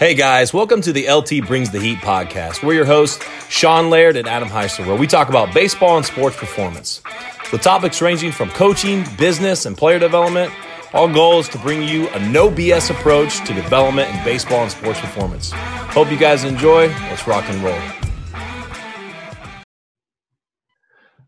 Hey guys, welcome to the LT Brings the Heat podcast. We're your hosts, Sean Laird and Adam Heisler, where we talk about baseball and sports performance. The topics ranging from coaching, business, and player development, our goal is to bring you a no BS approach to development in baseball and sports performance. Hope you guys enjoy. Let's rock and roll.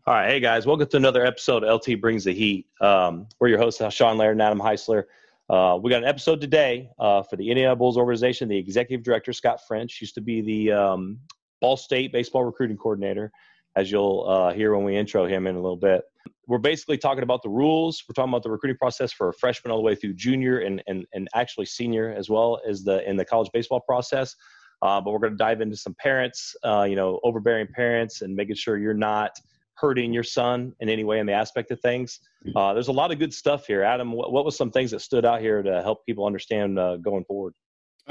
All right, hey guys, welcome to another episode of LT Brings the Heat. Um, we're your hosts, Sean Laird and Adam Heisler. Uh, we got an episode today uh, for the Indiana Bulls organization. The executive director, Scott French, used to be the um, Ball State baseball recruiting coordinator, as you'll uh, hear when we intro him in a little bit. We're basically talking about the rules. We're talking about the recruiting process for a freshman all the way through junior and, and, and actually senior as well as the in the college baseball process. Uh, but we're going to dive into some parents, uh, you know, overbearing parents, and making sure you're not – hurting your son in any way in the aspect of things. Uh, there's a lot of good stuff here. Adam, what, what was some things that stood out here to help people understand uh, going forward?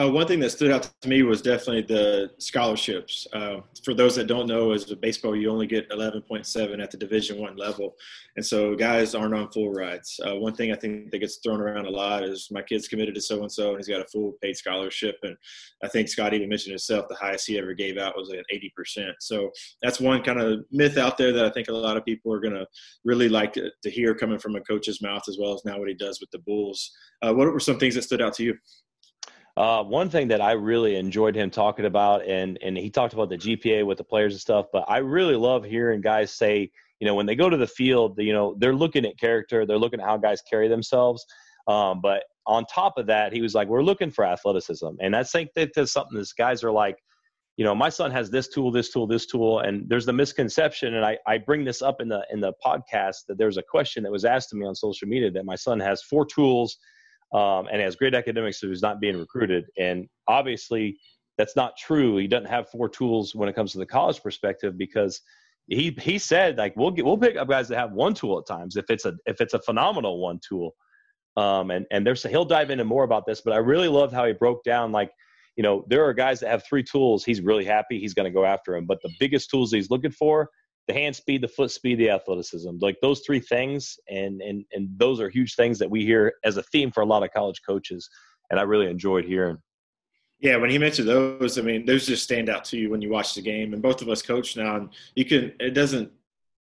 Uh, one thing that stood out to me was definitely the scholarships. Uh, for those that don't know, as a baseball, you only get 11.7 at the Division One level, and so guys aren't on full rides. Uh, one thing I think that gets thrown around a lot is my kid's committed to so and so, and he's got a full paid scholarship. And I think Scott even mentioned himself the highest he ever gave out was at 80%. So that's one kind of myth out there that I think a lot of people are going to really like to, to, hear coming from a coach's mouth, as well as now what he does with the Bulls. Uh, what were some things that stood out to you? Uh, one thing that I really enjoyed him talking about, and and he talked about the GPA with the players and stuff, but I really love hearing guys say, you know, when they go to the field, you know, they're looking at character, they're looking at how guys carry themselves. Um, but on top of that, he was like, we're looking for athleticism, and I think that that's something that guys are like, you know, my son has this tool, this tool, this tool, and there's the misconception, and I, I bring this up in the in the podcast that there's a question that was asked to me on social media that my son has four tools um, and has great academics, he's not being recruited. And obviously, that's not true. He doesn't have four tools when it comes to the college perspective because he he said like we'll get we'll pick up guys that have one tool at times if it's a if it's a phenomenal one tool. Um, and and there's he'll dive into more about this, but I really loved how he broke down like you know there are guys that have three tools. He's really happy. He's going to go after him, but the biggest tools he's looking for the hand speed, the foot speed, the athleticism, like those three things, and and and those are huge things that we hear as a theme for a lot of college coaches, and I really enjoyed hearing. Yeah, when he mentioned those, I mean, those just stand out to you when you watch the game. And both of us coach now, and you can. It doesn't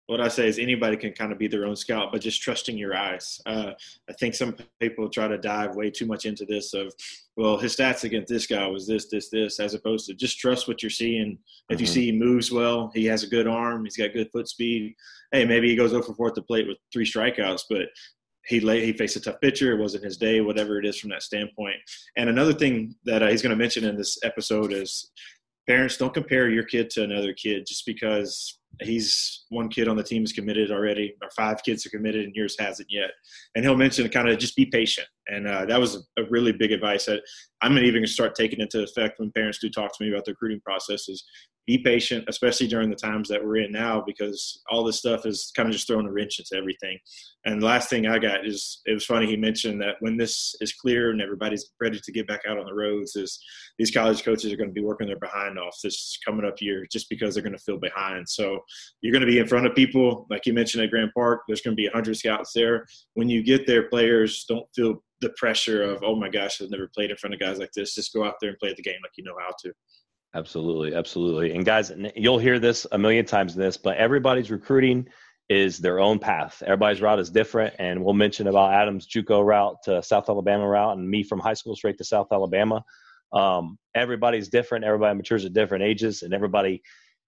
what I say is anybody can kind of be their own scout, but just trusting your eyes. Uh, I think some people try to dive way too much into this of, well, his stats against this guy was this, this, this, as opposed to just trust what you're seeing. If mm-hmm. you see he moves well, he has a good arm, he's got good foot speed. Hey, maybe he goes over fourth the plate with three strikeouts, but he lay, he faced a tough pitcher. It wasn't his day, whatever it is from that standpoint. And another thing that uh, he's going to mention in this episode is parents don't compare your kid to another kid just because he's one kid on the team is committed already, or five kids are committed, and yours hasn't yet. And he'll mention kind of just be patient, and uh, that was a really big advice that I'm even going to start taking into effect when parents do talk to me about the recruiting process. Be patient, especially during the times that we're in now, because all this stuff is kind of just throwing a wrench into everything. And the last thing I got is it was funny he mentioned that when this is clear and everybody's ready to get back out on the roads, is these college coaches are going to be working their behind off this coming up year just because they're going to feel behind. So you're going to be in front of people like you mentioned at Grand Park. There's going to be 100 scouts there. When you get there, players don't feel the pressure of oh my gosh, I've never played in front of guys like this. Just go out there and play the game like you know how to. Absolutely, absolutely. And guys, you'll hear this a million times in this, but everybody's recruiting is their own path. Everybody's route is different, and we'll mention about Adam's JUCO route to South Alabama route, and me from high school straight to South Alabama. Um, everybody's different. Everybody matures at different ages, and everybody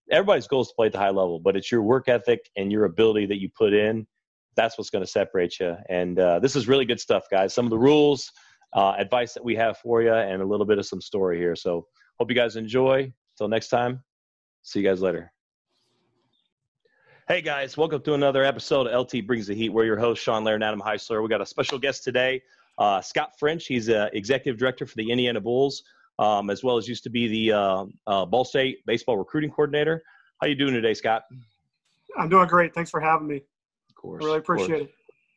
everybody's goal is to play at the high level. But it's your work ethic and your ability that you put in. That's what's going to separate you. And uh, this is really good stuff, guys. Some of the rules, uh, advice that we have for you, and a little bit of some story here. So Hope you guys enjoy. Until next time, see you guys later. Hey guys, welcome to another episode of LT Brings the Heat. We're your host, Sean Laird and Adam Heisler. We got a special guest today, uh, Scott French. He's a executive director for the Indiana Bulls, um, as well as used to be the uh, uh, Ball State baseball recruiting coordinator. How you doing today, Scott? I'm doing great. Thanks for having me. Of course. I really appreciate it.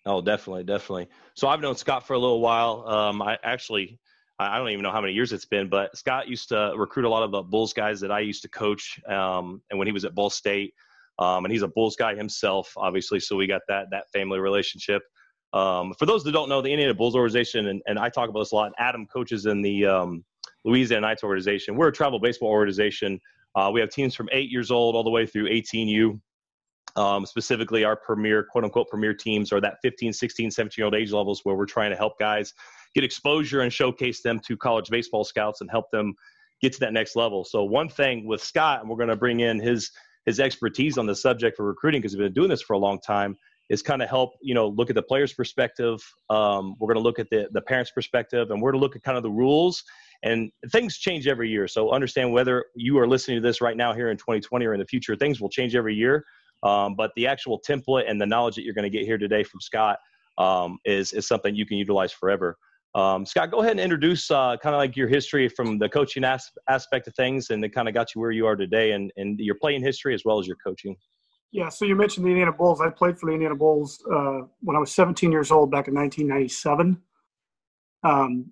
Oh, definitely, definitely. So I've known Scott for a little while. Um, I actually I don't even know how many years it's been, but Scott used to recruit a lot of the Bulls guys that I used to coach, um, and when he was at Ball State, um, and he's a Bulls guy himself, obviously. So we got that that family relationship. Um, for those that don't know, the Indiana Bulls organization, and, and I talk about this a lot. Adam coaches in the um, Louisiana Knights organization. We're a travel baseball organization. Uh, we have teams from eight years old all the way through 18U. Um, specifically, our premier, quote unquote, premier teams are that 15, 16, 17 year old age levels where we're trying to help guys get exposure and showcase them to college baseball scouts and help them get to that next level. So, one thing with Scott, and we're going to bring in his his expertise on the subject for recruiting because we've been doing this for a long time is kind of help you know look at the player's perspective. Um, we're going to look at the, the parents perspective and we're going to look at kind of the rules and things change every year. So understand whether you are listening to this right now here in 2020 or in the future things will change every year. Um, but the actual template and the knowledge that you're going to get here today from scott um, is, is something you can utilize forever um, Scott, go ahead and introduce uh, kind of like your history from the coaching as- aspect of things and it kind of got you where you are today and, and your playing history as well as your coaching. Yeah, so you mentioned the Indiana Bulls. I played for the Indiana Bulls uh, when I was 17 years old back in 1997. Um,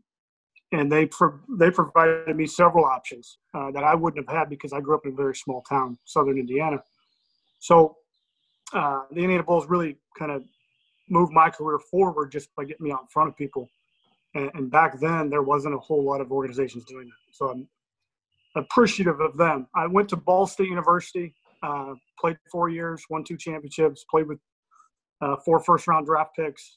and they pro- they provided me several options uh, that I wouldn't have had because I grew up in a very small town, southern Indiana. So uh, the Indiana Bulls really kind of moved my career forward just by getting me out in front of people. And, and back then, there wasn't a whole lot of organizations doing that. So I'm appreciative of them. I went to Ball State University uh, played four years, won two championships, played with uh, four first round draft picks,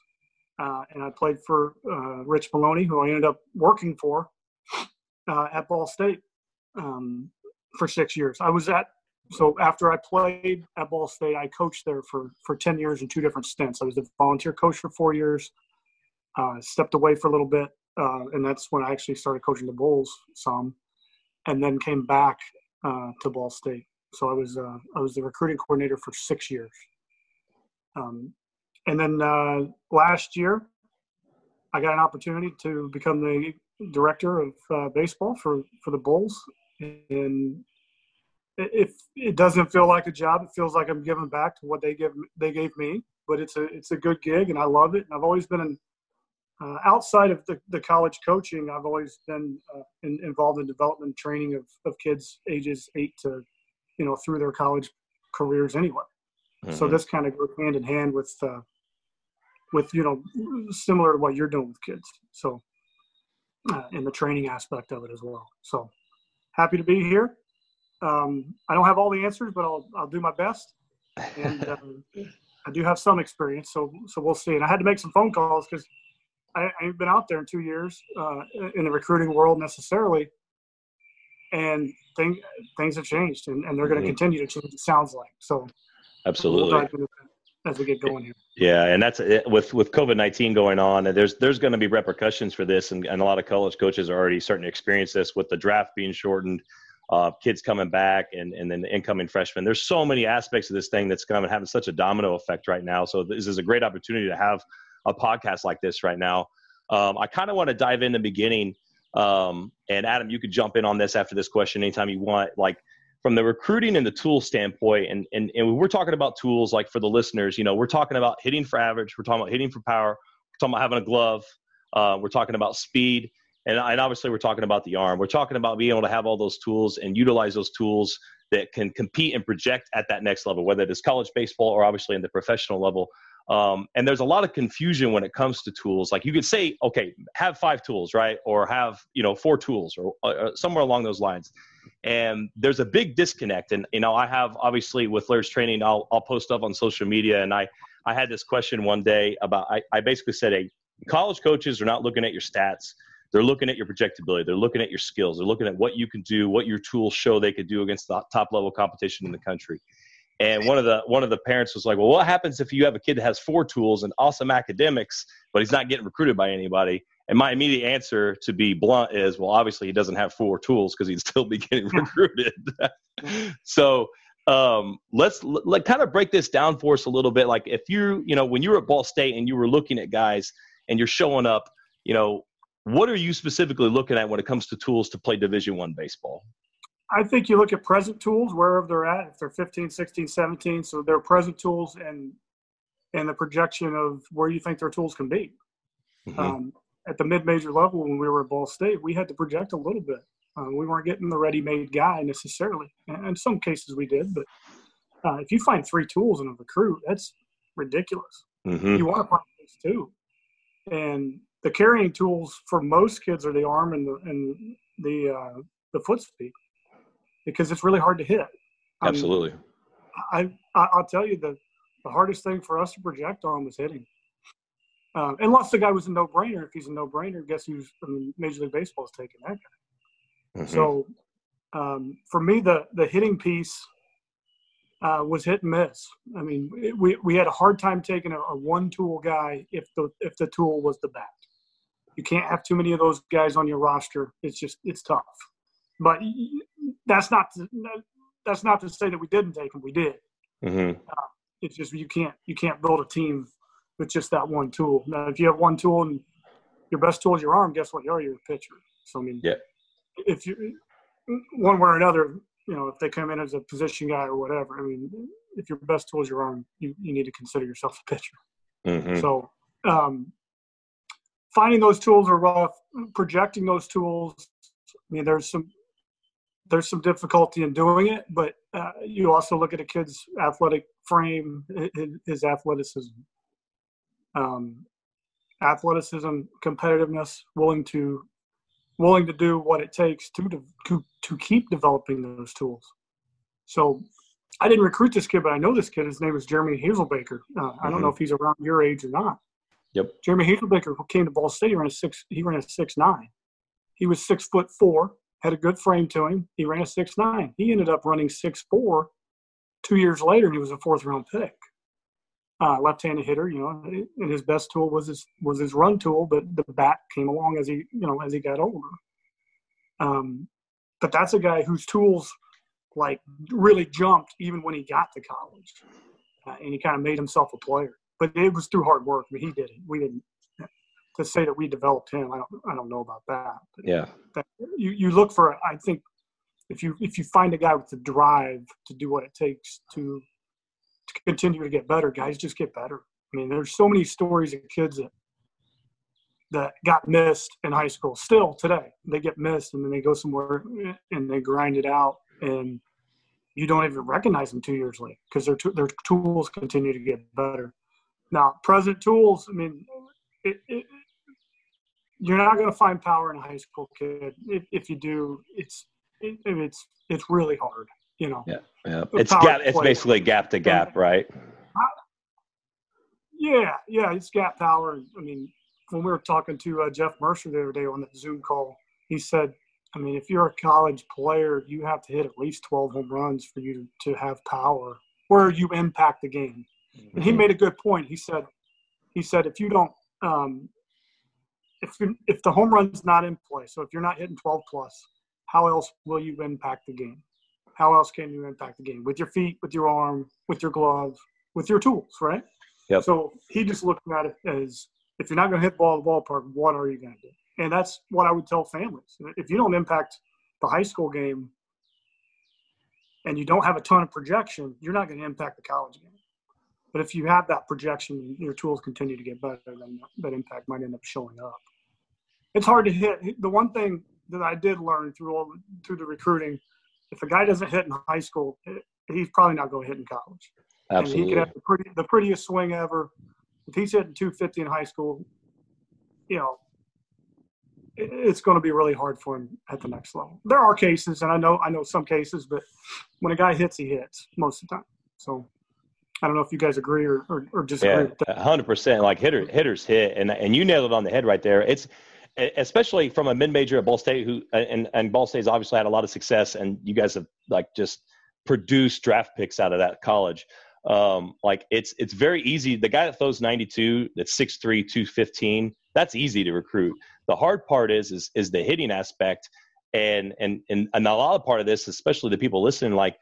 uh, and I played for uh, Rich Maloney, who I ended up working for uh, at Ball State um, for six years. I was at so after I played at Ball State, I coached there for for ten years in two different stints. I was a volunteer coach for four years, uh, stepped away for a little bit, and that's when I actually started coaching the Bulls some, and then came back to Ball State. So I was uh, I was the recruiting coordinator for six years. Um, and then uh, last year, I got an opportunity to become the director of uh, baseball for for the Bulls. And if it doesn't feel like a job, it feels like I'm giving back to what they give they gave me. But it's a it's a good gig, and I love it. And I've always been in, uh, outside of the, the college coaching. I've always been uh, in, involved in development training of, of kids ages eight to you know through their college careers anyway. Mm-hmm. So this kind of goes hand in hand with uh, with you know similar to what you're doing with kids. So uh, in the training aspect of it as well. So happy to be here. Um, I don't have all the answers, but I'll I'll do my best. And um, I do have some experience, so so we'll see. And I had to make some phone calls because I, ain't been out there in two years uh, in the recruiting world necessarily and thing, things have changed, and, and they're going to mm-hmm. continue to change. It sounds like so. Absolutely. We'll as we get going here. Yeah, and that's it. with with COVID nineteen going on, and there's there's going to be repercussions for this, and, and a lot of college coaches are already starting to experience this with the draft being shortened, uh, kids coming back, and and then the incoming freshmen. There's so many aspects of this thing that's going to have such a domino effect right now. So this is a great opportunity to have a podcast like this right now. Um, I kind of want to dive in the beginning um, and Adam, you could jump in on this after this question anytime you want. Like from the recruiting and the tool standpoint, and, and, and we're talking about tools like for the listeners, you know, we're talking about hitting for average, we're talking about hitting for power, we're talking about having a glove, uh, we're talking about speed, and, and obviously we're talking about the arm. We're talking about being able to have all those tools and utilize those tools that can compete and project at that next level, whether it is college baseball or obviously in the professional level. Um, and there's a lot of confusion when it comes to tools. Like you could say, okay, have five tools, right? Or have, you know, four tools or uh, somewhere along those lines. And there's a big disconnect. And, you know, I have obviously with Laird's training, I'll, I'll post stuff on social media. And I, I had this question one day about, I, I basically said, hey, college coaches are not looking at your stats. They're looking at your projectability. They're looking at your skills. They're looking at what you can do, what your tools show they could do against the top level competition in the country. And one of the one of the parents was like, "Well, what happens if you have a kid that has four tools and awesome academics, but he's not getting recruited by anybody?" And my immediate answer, to be blunt, is, "Well, obviously he doesn't have four tools because he'd still be getting recruited." so um, let's like kind of break this down for us a little bit. Like if you you know when you were at Ball State and you were looking at guys and you're showing up, you know, what are you specifically looking at when it comes to tools to play Division One baseball? I think you look at present tools wherever they're at. If they're 15, 16, 17, so they're present tools and and the projection of where you think their tools can be. Mm-hmm. Um, at the mid-major level, when we were at Ball State, we had to project a little bit. Uh, we weren't getting the ready-made guy necessarily. And in some cases, we did, but uh, if you find three tools in a recruit, that's ridiculous. Mm-hmm. You want to find these two, and the carrying tools for most kids are the arm and the and the uh, the foot speed because it's really hard to hit. Um, Absolutely. I, I will tell you the the hardest thing for us to project on was hitting. Um, unless the guy was a no brainer. If he's a no brainer, guess who's I mean, Major League Baseball is taking that guy. Mm-hmm. So um, for me, the the hitting piece uh, was hit and miss. I mean, it, we we had a hard time taking a, a one tool guy if the if the tool was the bat. You can't have too many of those guys on your roster. It's just it's tough. But that's not to, that's not to say that we didn't take them. We did. Mm-hmm. Uh, it's just you can't you can't build a team with just that one tool. Now, if you have one tool and your best tool is your arm, guess what? You are your pitcher. So I mean, yeah. If you one way or another, you know, if they come in as a position guy or whatever, I mean, if your best tool is your arm, you, you need to consider yourself a pitcher. Mm-hmm. So, um, finding those tools are rough. Projecting those tools, I mean, there's some there's some difficulty in doing it, but uh, you also look at a kid's athletic frame, his, athleticism, um, athleticism, competitiveness, willing to willing to do what it takes to to to keep developing those tools. So I didn't recruit this kid, but I know this kid. His name is Jeremy Hazelbaker. Uh, mm-hmm. I don't know mm-hmm. if he's around your age or not. Yep. Jeremy Hazelbaker came to Ball State. He ran a six. He ran a six nine. He was six foot four. Had a good frame to him. He ran a six nine. He ended up running six four. Two years later, and he was a fourth round pick. Uh, left-handed hitter, you know, and his best tool was his was his run tool, but the bat came along as he, you know, as he got older. Um, but that's a guy whose tools like really jumped even when he got to college, uh, and he kind of made himself a player. But it was through hard work. I mean, he did it. We didn't. To say that we developed him, I don't. I don't know about that. But yeah. That, you you look for. I think if you if you find a guy with the drive to do what it takes to to continue to get better, guys just get better. I mean, there's so many stories of kids that that got missed in high school. Still today, they get missed and then they go somewhere and they grind it out, and you don't even recognize them two years later because their their tools continue to get better. Now, present tools. I mean, it, it, you're not going to find power in a high school kid. If, if you do, it's it, it's it's really hard. You know. Yeah, yeah. It's gap. It's basically gap to gap, right? Yeah, yeah. It's gap power. I mean, when we were talking to uh, Jeff Mercer the other day on the Zoom call, he said, I mean, if you're a college player, you have to hit at least 12 home runs for you to, to have power where you impact the game. Mm-hmm. And he mm-hmm. made a good point. He said, he said, if you don't, um, if if the home run's not in play, so if you're not hitting 12 plus, how else will you impact the game? How else can you impact the game? With your feet, with your arm, with your glove, with your tools, right? Yep. So he just looked at it as if you're not going to hit ball at the ballpark, what are you going to do? And that's what I would tell families. If you don't impact the high school game and you don't have a ton of projection, you're not going to impact the college game. But if you have that projection, and your tools continue to get better, then that impact might end up showing up. It's hard to hit. The one thing that I did learn through all through the recruiting, if a guy doesn't hit in high school, he's probably not going to hit in college. Absolutely. And he could have the, pretty, the prettiest swing ever, if he's hitting 250 in high school, you know, it's going to be really hard for him at the next level. There are cases, and I know I know some cases, but when a guy hits, he hits most of the time. So I don't know if you guys agree or, or, or disagree. Yeah, hundred percent. Like hitter, hitters hit, and and you nailed it on the head right there. It's especially from a mid-major at Ball State, who and and Ball State's obviously had a lot of success, and you guys have like just produced draft picks out of that college. Um, like it's it's very easy. The guy that throws 92, that's 6'3", 215, that's easy to recruit. The hard part is is is the hitting aspect, and and and and a lot of part of this, especially the people listening, like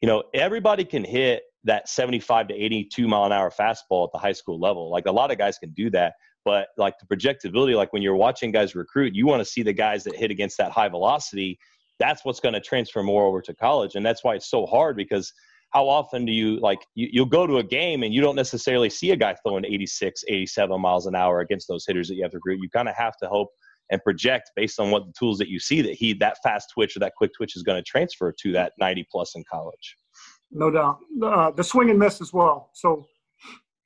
you know, everybody can hit that 75 to 82 mile an hour fastball at the high school level. Like a lot of guys can do that, but like the projectability, like when you're watching guys recruit, you want to see the guys that hit against that high velocity. That's what's going to transfer more over to college, and that's why it's so hard because how often do you like you, you'll go to a game and you don't necessarily see a guy throwing 86 87 miles an hour against those hitters that you have to recruit. You kind of have to hope and project based on what the tools that you see that he that fast twitch or that quick twitch is going to transfer to that 90 plus in college. No doubt. Uh, the swing and miss as well. So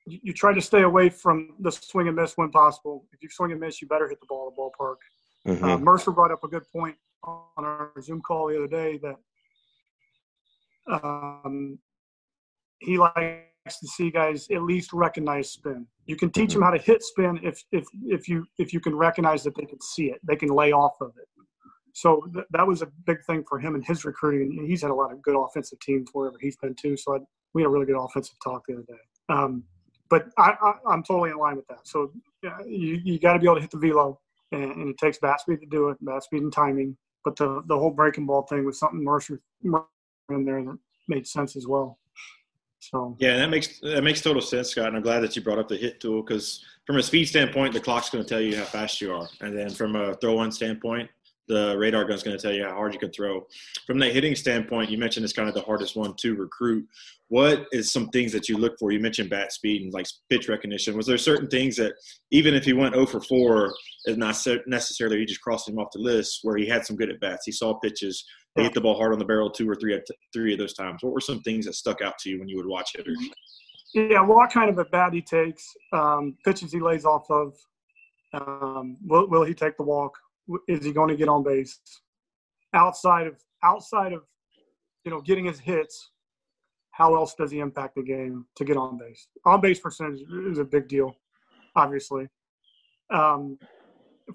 you, you, try to stay away from the swing and miss when possible if you swing and miss you better hit the ball at the ballpark Mm-hmm. Uh, Mercer brought up a good point on our Zoom call the other day that um, he likes to see guys at least recognize spin. You can teach them how to hit spin if if if you if you can recognize that they can see it, they can lay off of it. So th- that was a big thing for him in his recruiting. He's had a lot of good offensive teams wherever he's been too. So I, we had a really good offensive talk the other day. Um, but I, I, am totally in line with that. So you you got to be able to hit the velo, and, and, it takes bat speed to do it, bat speed and timing. But the the whole breaking ball thing was something Mercer in there that made sense as well. So yeah, that makes that makes total sense, Scott. And I'm glad that you brought up the hit tool because from a speed standpoint, the clock's going to tell you how fast you are, and then from a throw-in standpoint, the radar gun is going to tell you how hard you can throw. From the hitting standpoint, you mentioned it's kind of the hardest one to recruit. What is some things that you look for? You mentioned bat speed and like pitch recognition. Was there certain things that even if he went 0 for 4, is not necessarily you just crossed him off the list where he had some good at bats. He saw pitches. He hit the ball hard on the barrel two or three at three of those times. What were some things that stuck out to you when you would watch hitters? Yeah, what kind of a bat he takes, um, pitches he lays off of. Um, will, will he take the walk? Is he going to get on base? Outside of outside of you know getting his hits, how else does he impact the game to get on base? On base percentage is a big deal, obviously. Um,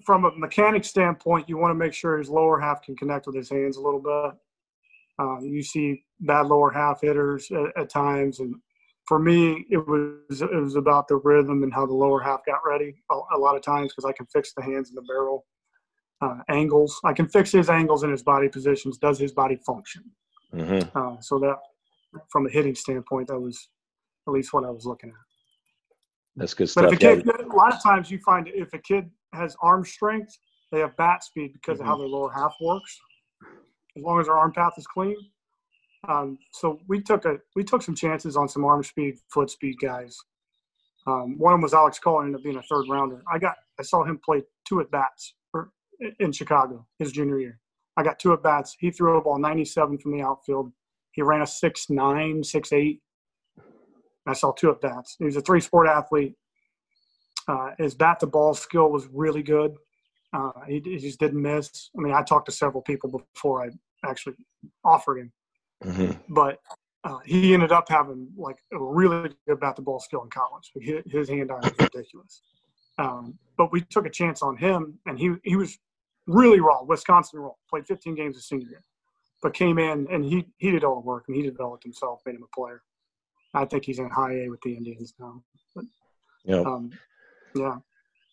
from a mechanic standpoint, you want to make sure his lower half can connect with his hands a little bit. Um, you see bad lower half hitters at, at, times, and for me, it was it was about the rhythm and how the lower half got ready a, a lot of times because I can fix the hands and the barrel uh, angles. I can fix his angles and his body positions. Does his body function? Mm-hmm. Uh, so that, from a hitting standpoint, that was at least what I was looking at. That's good stuff. But if a, kid, yeah. a lot of times you find if a kid has arm strength, they have bat speed because mm-hmm. of how mm-hmm. their lower half works. As long as their arm path is clean. Um, so we took a we took some chances on some arm speed, foot speed guys. Um, one of them was Alex Call, ended up being a third rounder. I got I saw him play two at bats in Chicago his junior year. I got two at bats. He threw a ball 97 from the outfield. He ran a 6'9, 6'8. I saw two at bats. He was a three sport athlete. Uh, his bat to ball skill was really good. Uh, he, he, just didn't miss. I mean, I talked to several people before I actually offered him, mm-hmm. but uh, he ended up having like a really good bat to ball skill in college. His, his hand eye was ridiculous. Um, but we took a chance on him, and he he was really raw, Wisconsin raw. Played 15 games his senior year, but came in and he he did all the work and he developed himself, made him a player. I think he's in high A with the Indians now. But, yep. um, yeah.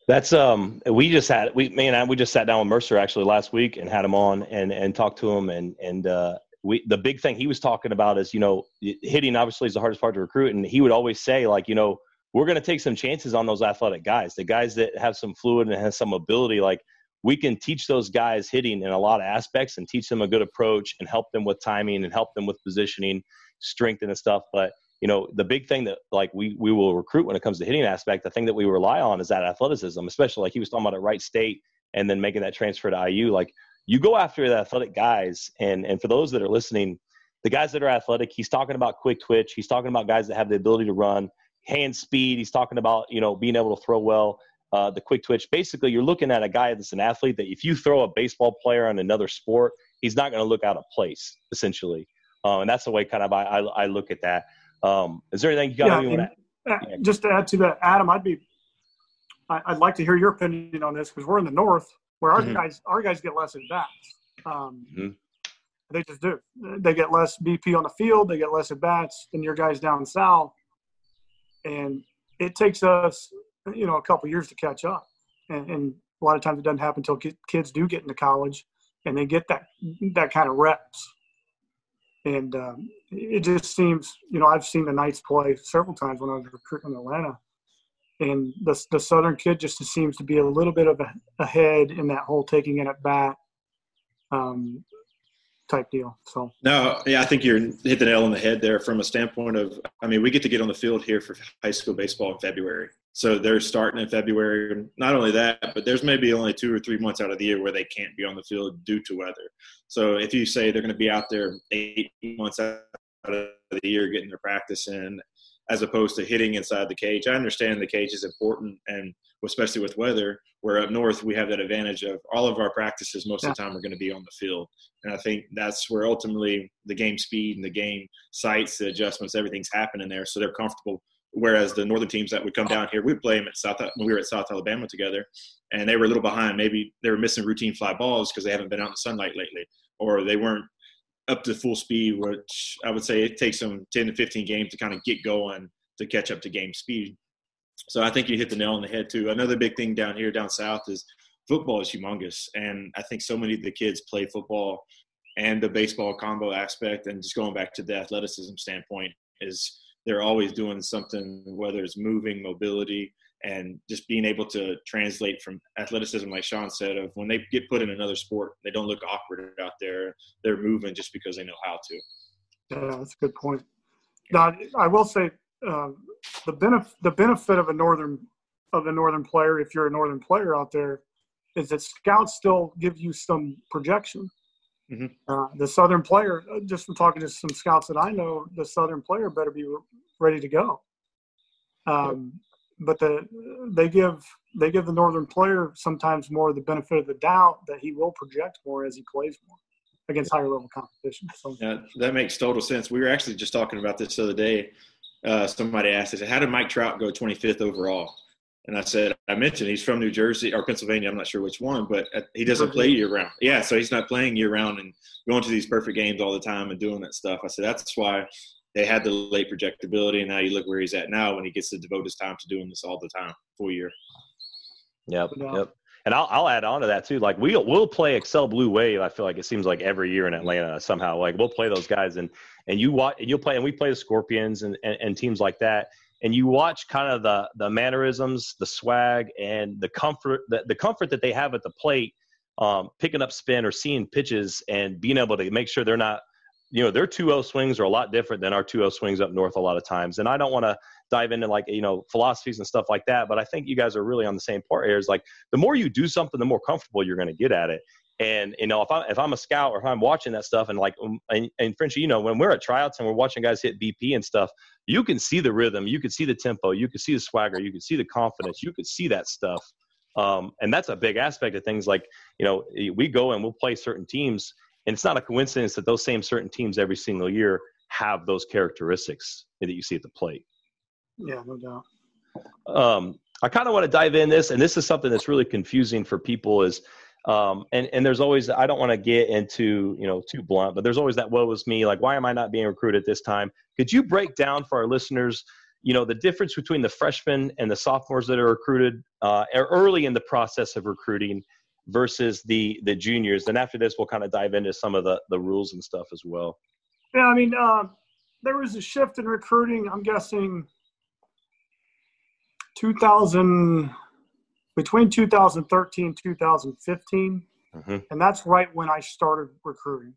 That's um we just had we man we just sat down with Mercer actually last week and had him on and and talked to him and and uh we the big thing he was talking about is you know hitting obviously is the hardest part to recruit and he would always say like you know we're going to take some chances on those athletic guys the guys that have some fluid and have some ability like we can teach those guys hitting in a lot of aspects and teach them a good approach and help them with timing and help them with positioning, strength and stuff. But you know, the big thing that like we we will recruit when it comes to hitting aspect, the thing that we rely on is that athleticism, especially like he was talking about at Wright State and then making that transfer to IU. Like you go after the athletic guys, and and for those that are listening, the guys that are athletic, he's talking about quick twitch. He's talking about guys that have the ability to run, hand speed. He's talking about you know being able to throw well uh, the quick twitch. Basically, you're looking at a guy that's an athlete that if you throw a baseball player on another sport, he's not going to look out of place, essentially. Uh, and that's the way kind of I, I, I look at that. Um, is there anything you got yeah, to uh, yeah. Just to add to that, Adam, I'd be, I, would like to hear your opinion on this because we're in the north where our mm-hmm. guys, our guys get less at bats. Um, mm-hmm. They just do. They get less BP on the field. They get less at bats than your guys down south, and it takes us you know a couple years to catch up. And, and, a lot of times it doesn't happen until kids do get into college and they get that that kind of reps. And um, it just seems you know i've seen the knights play several times when i was recruiting in atlanta. And the, the southern kid just seems to be a little bit of a, ahead in that whole taking it at bat. Um, type deal. So no, yeah, I think you're hit the nail on the head there from a standpoint of. I mean, we get to get on the field here for high school baseball in February, so they're starting in February. Not only that, but there's maybe only two or three months out of the year where they can't be on the field due to weather. So if you say they're going to be out there eight months out of the year getting their practice in, as opposed to hitting inside the cage, I understand the cage is important and especially with weather. Where up north, we have that advantage of all of our practices most of the time are going to be on the field. And I think that's where ultimately the game speed and the game sights, the adjustments, everything's happening there. So they're comfortable. Whereas the northern teams that would come down here, we play them at South when we were at South Alabama together, and they were a little behind. Maybe they were missing routine fly balls because they haven't been out in the sunlight lately, or they weren't up to full speed, which I would say it takes them 10 to 15 games to kind of get going to catch up to game speed. So I think you hit the nail on the head too. Another big thing down here, down south, is football is humongous, and I think so many of the kids play football and the baseball combo aspect, and just going back to the athleticism standpoint, is they're always doing something, whether it's moving, mobility, and just being able to translate from athleticism, like Sean said, of when they get put in another sport, they don't look awkward out there. They're moving just because they know how to. Yeah, that's a good point. Now, I will say uh, the benefit the benefit of a northern of a northern player, if you're a northern player out there, is that scouts still give you some projection. Mm-hmm. Uh, the southern player, uh, just from talking to some scouts that I know, the southern player better be ready to go. Um, but the they give they give the northern player sometimes more the benefit of the doubt that he will project more as he plays more against higher level competition. So. Yeah, that makes total sense. We were actually just talking about this the other day. Uh, somebody asked us, "How did Mike Trout go 25th overall?" And I said, I mentioned he's from New Jersey or Pennsylvania. I'm not sure which one, but uh, he doesn't play year round. Yeah, so he's not playing year round and going to these perfect games all the time and doing that stuff. I said that's why they had the late projectability, and now you look where he's at now when he gets to devote his time to doing this all the time, full year. Yep, yep. And I'll, I'll add on to that too. Like we'll we'll play Excel Blue Wave. I feel like it seems like every year in Atlanta somehow. Like we'll play those guys and and you watch and you'll play and we play the Scorpions and, and, and teams like that. And you watch kind of the the mannerisms, the swag, and the comfort the, the comfort that they have at the plate, um, picking up spin or seeing pitches and being able to make sure they're not you know their 2-0 swings are a lot different than our 2-0 swings up north a lot of times and i don't want to dive into like you know philosophies and stuff like that but i think you guys are really on the same part here is like the more you do something the more comfortable you're going to get at it and you know if i'm if i'm a scout or if i'm watching that stuff and like um, and, and Frenchie, you know when we're at tryouts and we're watching guys hit bp and stuff you can see the rhythm you can see the tempo you can see the swagger you can see the confidence you can see that stuff um, and that's a big aspect of things like you know we go and we'll play certain teams and it's not a coincidence that those same certain teams every single year have those characteristics that you see at the plate. Yeah, no doubt. Um, I kind of want to dive in this, and this is something that's really confusing for people. Is um, and and there's always I don't want to get into you know too blunt, but there's always that woe is me. Like, why am I not being recruited this time? Could you break down for our listeners? You know the difference between the freshmen and the sophomores that are recruited uh, early in the process of recruiting, versus the the juniors. And after this, we'll kind of dive into some of the the rules and stuff as well. Yeah, I mean, uh, there was a shift in recruiting. I'm guessing 2000 between 2013 2015 mm-hmm. and that's right when i started recruiting.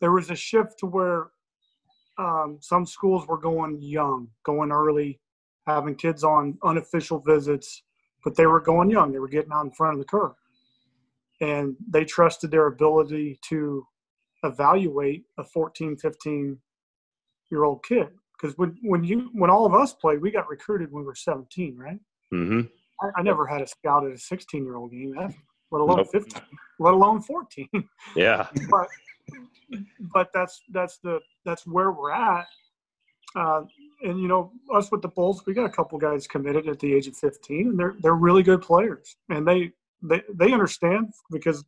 There was a shift to where um, some schools were going young going early having kids on unofficial visits but they were going young. They were getting out in front of the curve. And they trusted their ability to evaluate a 14 15 year old kid. Because when, when you when all of us played we got recruited when we were 17 right? Mm-hmm. I, never had a scout at a 16 year old game let alone nope. 15 let alone 14 yeah. But but that's that's the that's where we're at. Uh, and you know us with the bulls we got a couple guys committed at the age of 15 and they're they're really good players. And they they they understand because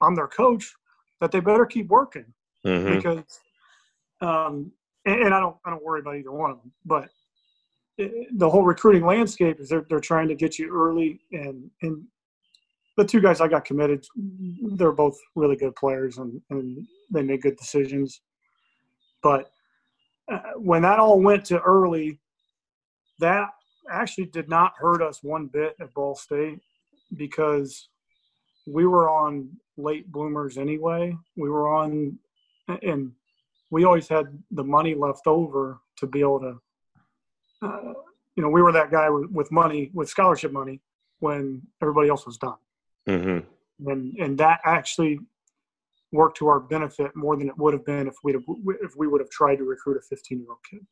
I'm their coach that they better keep working. Mm-hmm. because um and, and, I don't I don't worry about either one of them but the whole recruiting landscape is they're they're trying to get you early and and the two guys I got committed they're both really good players and and they made good decisions but uh, when that all went to early that actually did not hurt us one bit at Ball State because we were on late bloomers anyway. We were on, and we always had the money left over to be able to, uh, you know, we were that guy with money, with scholarship money, when everybody else was done. Mm-hmm. And and that actually worked to our benefit more than it would have been if we if we would have tried to recruit a 15 year old kid.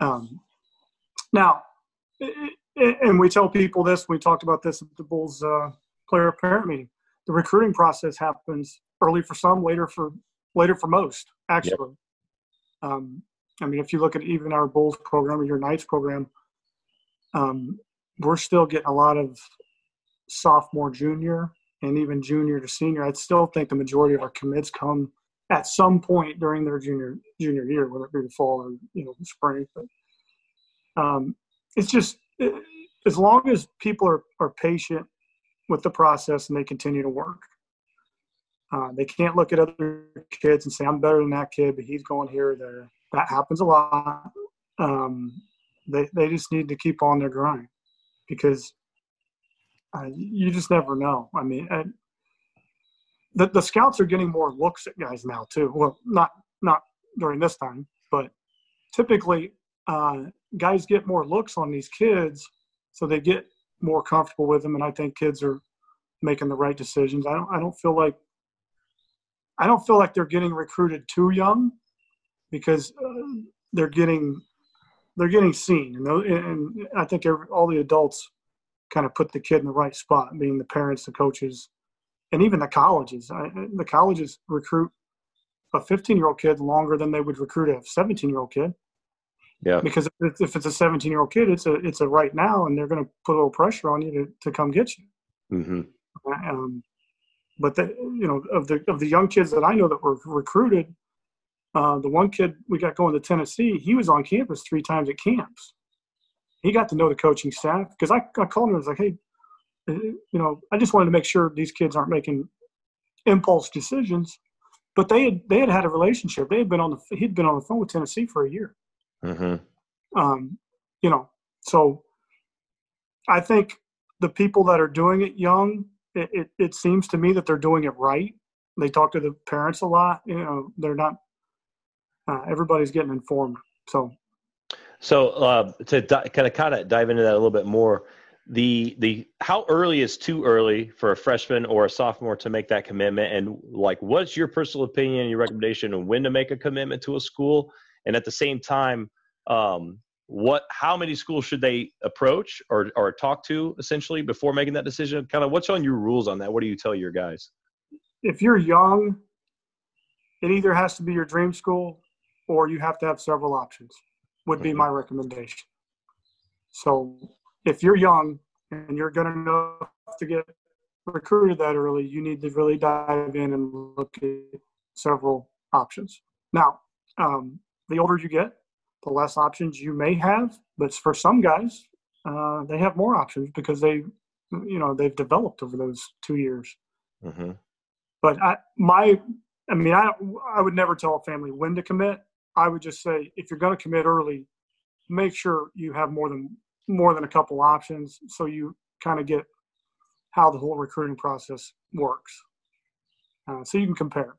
Um, now, and we tell people this. We talked about this at the Bulls uh, player parent meeting. The recruiting process happens early for some, later for later for most. Actually, yep. um, I mean, if you look at even our Bulls program or your Knights program, um, we're still getting a lot of sophomore, junior, and even junior to senior. I still think the majority of our commits come at some point during their junior junior year, whether it be the fall or you know the spring. But um, it's just it, as long as people are, are patient with the process and they continue to work. Uh, they can't look at other kids and say, "I'm better than that kid," but he's going here or there. That happens a lot. Um, they they just need to keep on their grind because uh, you just never know. I mean, the the scouts are getting more looks at guys now too. Well, not not during this time, but typically uh, guys get more looks on these kids, so they get more comfortable with them. And I think kids are making the right decisions. I don't I don't feel like I don't feel like they're getting recruited too young because uh, they're getting they're getting seen, and, and I think every, all the adults kind of put the kid in the right spot, being the parents, the coaches, and even the colleges. I, the colleges recruit a 15 year old kid longer than they would recruit a 17 year old kid. Yeah. Because if it's a 17 year old kid, it's a it's a right now, and they're going to put a little pressure on you to, to come get you. Mm-hmm. Um, but the you know of the of the young kids that I know that were recruited, uh, the one kid we got going to Tennessee, he was on campus three times at camps. He got to know the coaching staff because I, I called him and was like, hey, uh, you know, I just wanted to make sure these kids aren't making impulse decisions. But they had they had had a relationship. They had been on the he'd been on the phone with Tennessee for a year. Mm-hmm. Um, you know, so I think the people that are doing it young, it, it, it seems to me that they're doing it right. They talk to the parents a lot. You know, they're not uh, everybody's getting informed. So, so uh, to di- kind of kind of dive into that a little bit more, the the how early is too early for a freshman or a sophomore to make that commitment, and like what's your personal opinion, your recommendation on when to make a commitment to a school, and at the same time, um, what how many schools should they approach or or talk to essentially before making that decision? Kind of what's on your rules on that? What do you tell your guys? If you're young, it either has to be your dream school or you have to have several options would be mm-hmm. my recommendation so if you're young and you're going to know to get recruited that early you need to really dive in and look at several options now um, the older you get the less options you may have but for some guys uh, they have more options because they you know they've developed over those two years mm-hmm. but I, my I mean, I I would never tell a family when to commit. I would just say if you're going to commit early, make sure you have more than more than a couple options so you kind of get how the whole recruiting process works. Uh, so you can compare.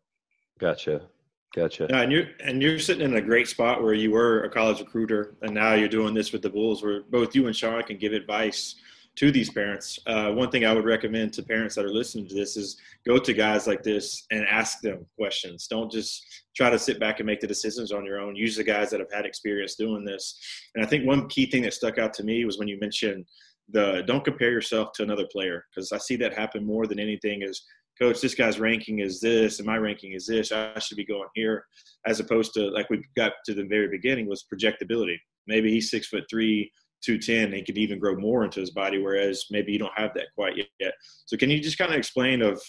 Gotcha. Gotcha. Yeah, and you're and you're sitting in a great spot where you were a college recruiter, and now you're doing this with the Bulls, where both you and Sean can give advice to these parents. Uh, one thing I would recommend to parents that are listening to this is go to guys like this and ask them questions. Don't just try to sit back and make the decisions on your own. Use the guys that have had experience doing this. And I think one key thing that stuck out to me was when you mentioned the don't compare yourself to another player because I see that happen more than anything is coach this guy's ranking is this and my ranking is this i should be going here as opposed to like we got to the very beginning was projectability maybe he's six foot three 210 and could even grow more into his body whereas maybe you don't have that quite yet. So can you just kind of explain of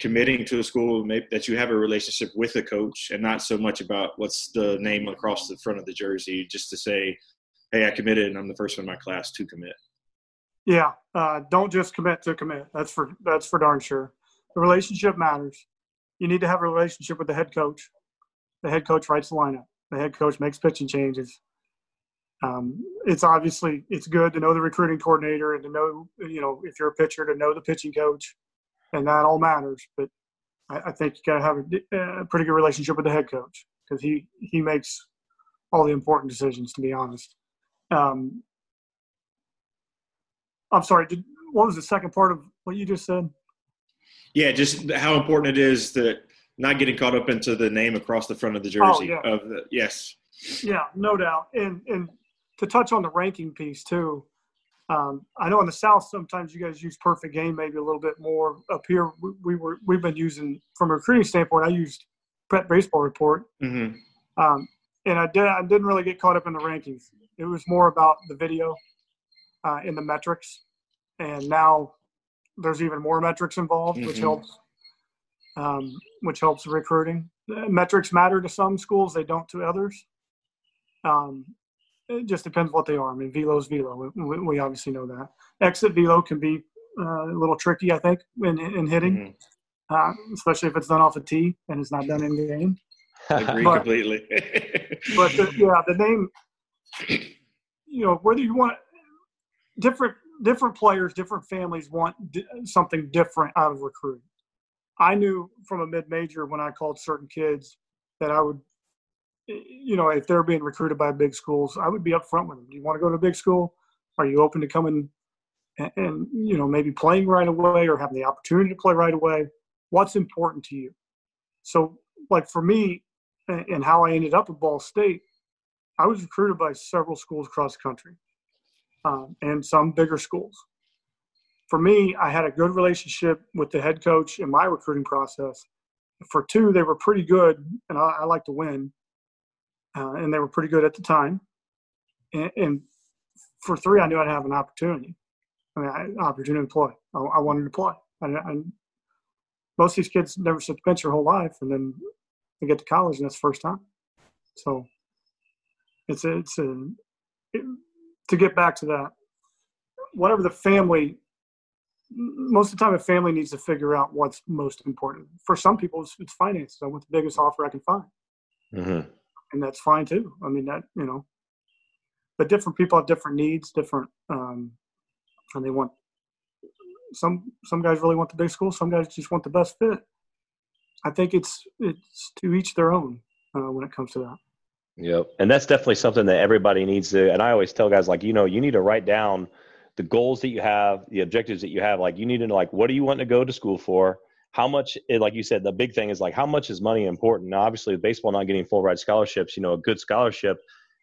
committing to a school maybe that you have a relationship with a coach and not so much about what's the name across the front of the jersey just to say hey i committed and i'm the first one in my class to commit. Yeah uh, don't just commit to commit. That's for that's for darn sure. The relationship matters. You need to have a relationship with the head coach. The head coach writes the lineup. The head coach makes pitching changes um, it's obviously it's good to know the recruiting coordinator and to know you know if you're a pitcher to know the pitching coach, and that all matters. But I, I think you got to have a, a, pretty good relationship with the head coach because he he makes all the important decisions. To be honest, um, I'm sorry. Did, what was the second part of what you just said? Yeah, just how important it is that not getting caught up into the name across the front of the oh, jersey. Oh, yeah. Of the, yes. Yeah, no doubt. And and to touch on the ranking piece too, Um, I know in the South sometimes you guys use perfect game maybe a little bit more. Up here we, we were we've been using from a recruiting standpoint. I used Prep Baseball Report, Mm-hmm. um, and I did I didn't really get caught up in the rankings. It was more about the video uh, in the metrics, and now there's even more metrics involved, which Mhm. helps um, which helps recruiting. Uh, Metrics matter to some schools; they don't to others. Um, it just depends what they are. I mean, velo's velo. We, we obviously know that. Exit velo can be uh, a little tricky, I think, in, in hitting, Mhm. uh, especially if it's done off a tee and it's not done in game. Agree But- completely. But the, yeah, the name, you know, whether you want different different players, different families want di- something different out of recruiting. I knew from a mid major when I called certain kids that I would, you know, if they're being recruited by big schools, I would be upfront with them. Do you want to go to a big school? Are you open to coming and, and you know maybe playing right away or having the opportunity to play right away? What's important to you? So, like for me, and and how I ended up at Ball State, I was recruited by several schools across the country, um, and some bigger schools. For me, I had a good relationship with the head coach in my recruiting process. For two, they were pretty good, and I, I like to win, uh, and they were pretty good at the time. And, and for three, I knew I'd have an opportunity. I mean, I, opportunity to play. I, I wanted to play. I, I, most of these kids never sit the bench their whole life, and then they get to college, and that's first time. So it's a, it's a it, to get back to that. Whatever the family, most of the time, a family needs to figure out what's most important. For some people, it's, it's finances. I want the biggest offer I can find, hmm and that's fine too. I mean, that you know, but different people have different needs, different, um, and they want some some guys really want the big school. Some guys just want the best fit. I think it's it's to each their own uh, when it comes to that. Yep. And that's definitely something that everybody needs to. And I always tell guys, like, you know, you need to write down the goals that you have, the objectives that you have. Like, you need to know, like, what do you want to go to school for? How much, eh, like you said, the big thing is like, how much is money important? Now, obviously, baseball not getting full ride scholarships, you know, a good scholarship,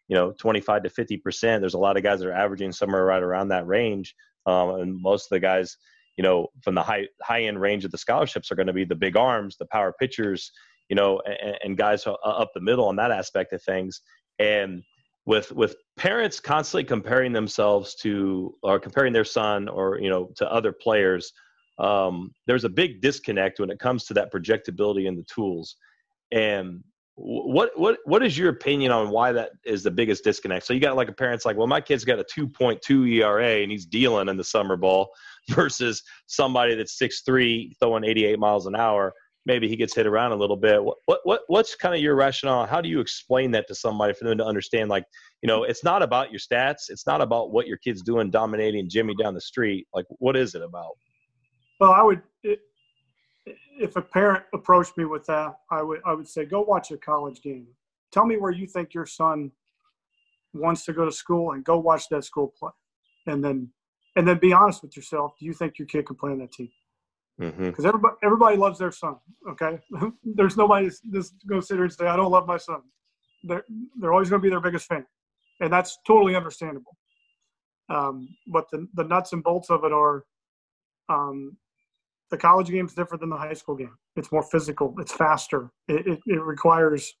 you know, 25 to 50%. There's a lot of guys that are averaging somewhere right around that range. Um, and most of the guys, you know, from the high high end range of the scholarships are going to be the big arms, the power pitchers, you know, and, and guys up the middle on that aspect of things. And with with parents constantly comparing themselves to or comparing their son or you know to other players, um, there's a big disconnect when it comes to that projectability and the tools. And what what what is your opinion on why that is the biggest disconnect? So you got like a parent's like, well, my kid's got a 2.2 ERA and he's dealing in the summer ball versus somebody that's 6'3 throwing 88 miles an hour. Maybe he gets hit around a little bit. What what, what what's kind of your rationale how do you explain that to somebody for them to understand like you know it's not about your stats. It's not about what your kid's doing dominating jimmy down the street. Like what is it about Well, I would, if a parent approached me with that, I would, I would say, go watch a college game. Tell me where you think your son wants to go to school, and go watch that school play, and then, and then be honest with yourself. Do you think your kid can play on that team? mm-hmm. Because everybody, everybody loves their son. Okay, there's nobody that's that's going to sit here and say, I don't love my son. They're they're always going to be their biggest fan, and that's totally understandable. Um, but the the nuts and bolts of it are, um, the college game is different than the high school game. It's more physical. It's faster. It it, it requires,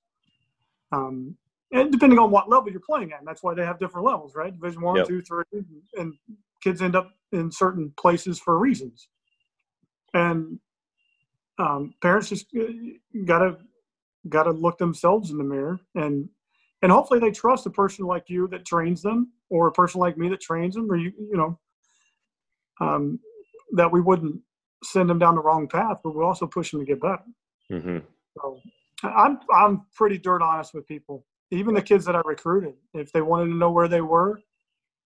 um, and depending on what level you're playing at, that's why they have different levels, right? Division one, Yep. two, three, and kids end up in certain places for reasons. And um, parents just uh, gotta gotta look themselves in the mirror and and hopefully they trust a person like you that trains them or a person like me that trains them or you you know um, that we wouldn't send them down the wrong path but we also push them to get better Mm-hmm. so i'm i'm pretty dirt honest with people even the kids that i recruited if they wanted to know where they were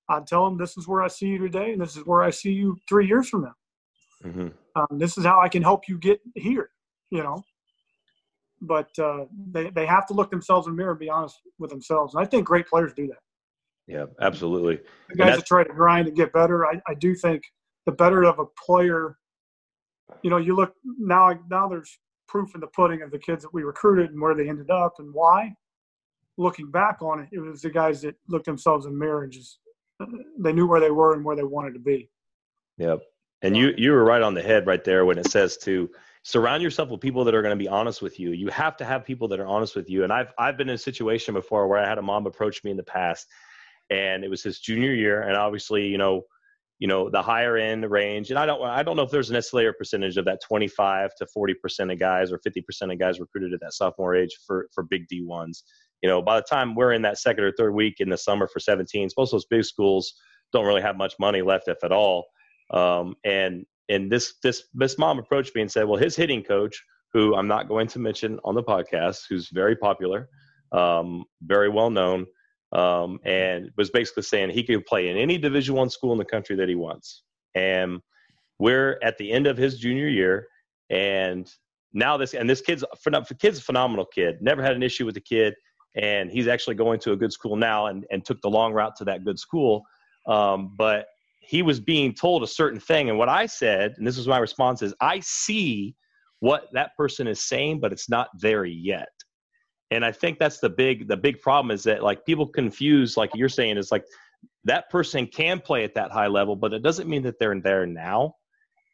i'd tell them this is where i see you today and this is where i see you three years from now Mm-hmm. um, this is how I can help you get here, you know. But uh, they they have to look themselves in the mirror and be honest with themselves. And I think great players do that. yeah absolutely The guys that try to grind and get better, I, I do think the better of a player, you know, you look now now there's proof in the pudding of the kids that we recruited and where they ended up and why. Looking back on it, it was the guys that looked themselves in mirror and just uh, they knew where they were and where they wanted to be. Yep. And you you were right on the head right there when it says to surround yourself with people that are going to be honest with you. You have to have people that are honest with you. And I've I've been in a situation before where I had a mom approach me in the past, and it was his junior year, and obviously you know you know the higher end range. And i don't i don't know if there's necessarily a percentage of that 25 to 40 percent of guys or 50 percent of guys recruited at that sophomore age for for big d1s you know by the time we're in that second or third week in the summer for 17 most of those big schools don't really have much money left if at all. Um, and and this this this mom approached me and said well his hitting coach who i'm not going to mention on the podcast who's very popular um, very well known um, and was basically saying he could play in any Division One school in the country that he wants. And we're at the end of his junior year, and now this and this kid's for kid's a phenomenal kid. Never had an issue with the kid, and he's actually going to a good school now, and and took the long route to that good school. Um, but he was being told a certain thing, and what I said, and this was my response, is I see what that person is saying, but it's not there yet and i think that's the big the big problem is that like people confuse like you're saying is like that person can play at that high level but it doesn't mean that they're there now.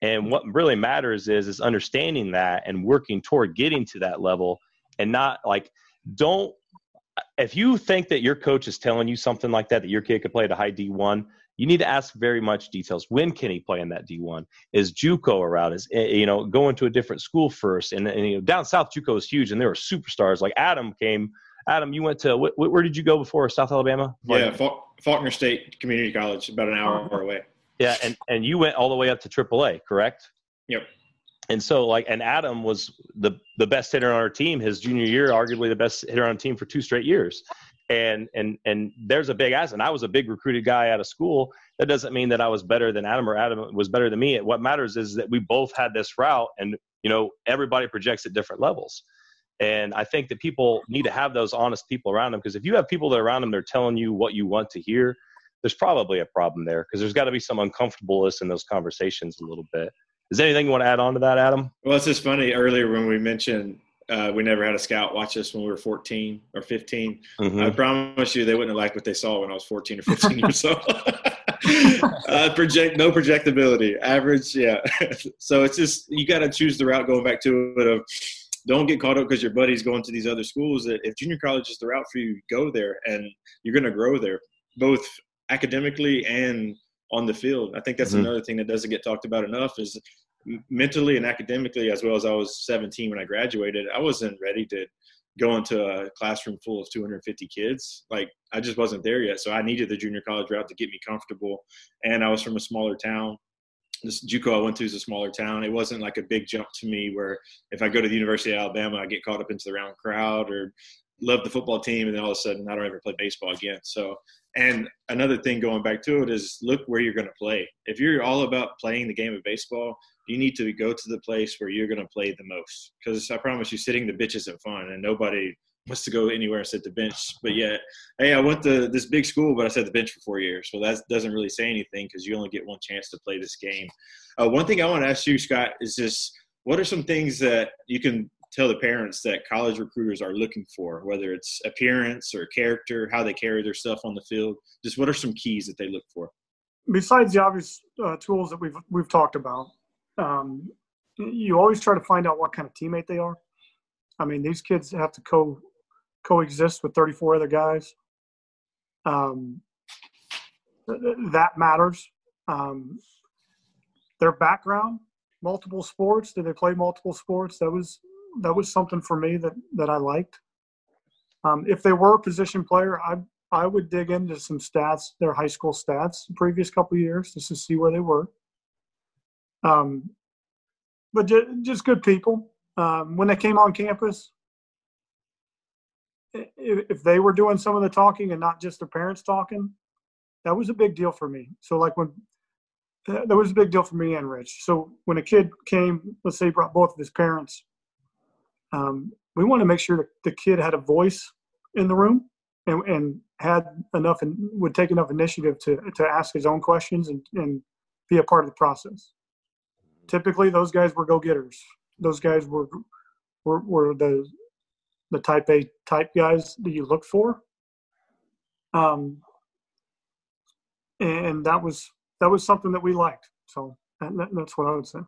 And what really matters is is understanding that and working toward getting to that level and not like don't if you think that your coach is telling you something like that that your kid could play at a high d1 you need to ask very much details. When can he play in that D1? Is JUCO around? Is eh, you know going to a different school first? And, and you know down south JUCO is huge, and there were superstars like Adam came. Adam, you went to wh- where did you go before South Alabama? Yeah, Faulkner State Community College, about an hour oh. away. Yeah, and and you went all the way up to AAA, correct? Yep. And so, like, and Adam was the the best hitter on our team his junior year, arguably the best hitter on the team for two straight years and and and there's a big ass and i was a big recruited guy out of school. That doesn't mean that i was better than adam or adam was better than me. What matters is that we both had this route and you know everybody projects at different levels. And i think that people need to have those honest people around them because if you have people that are around them they're telling you what you want to hear there's probably a problem there because there's got to be some uncomfortableness in those conversations a little bit. Is there anything you want to add on to that adam? Well it's just funny earlier when we mentioned uh, we never had a scout watch us when we were 14 or 15. Mm-hmm. I promise you, they wouldn't have liked what they saw when I was 14 or 15 years old. uh, project no projectability, average, yeah. so it's just you got to choose the route. Going back to it of don't get caught up because your buddy's going to these other schools. That if junior college is the route for you, go there, and you're going to grow there, both academically and on the field. I think that's mm-hmm. another thing that doesn't get talked about enough is mentally and academically as well as I was 17 when I graduated, I wasn't ready to go into a classroom full of 250 kids. Like I just wasn't there yet. So I needed the junior college route to get me comfortable. And I was from a smaller town. This JUCO I went to is a smaller town. It wasn't like a big jump to me where if I go to the University of Alabama, I get caught up into the round crowd or love the football team and then all of a sudden I don't ever play baseball again. So and another thing going back to it is look where you're going to play. If you're all about playing the game of baseball, you need to go to the place where you're going to play the most. Because I promise you, sitting the bench isn't fun, and nobody wants to go anywhere and sit the bench. But yet, hey, I went to this big school, but I sat the bench for four years. Well, that doesn't really say anything because you only get one chance to play this game. Uh, one thing I want to ask you, Scott, is just what are some things that you can tell the parents that college recruiters are looking for, whether it's appearance or character, how they carry their stuff on the field? Just what are some keys that they look for? Besides the obvious uh, tools that we've we've talked about, um, you always try to find out what kind of teammate they are. I mean, these kids have to co coexist with 34 other guys. Um, that matters. Um, their background, multiple sports. Did they play multiple sports? That was that was something for me that that I liked. Um, if they were a position player, I I would dig into some stats, their high school stats, the previous couple years, just to see where they were. Um, but just, just good people. Um, when they came on campus, if, they were doing some of the talking and not just their parents talking, that was a big deal for me. So like when that was a big deal for me and Rich. So when a kid came, let's say he brought both of his parents, um, we want to make sure the kid had a voice in the room and, and had enough and would take enough initiative to to ask his own questions and, and be a part of the process typically those guys were go-getters. Those guys were were, were the the type A type guys that you look for. Um, and that was that was something that we liked. So that, that's what I would say.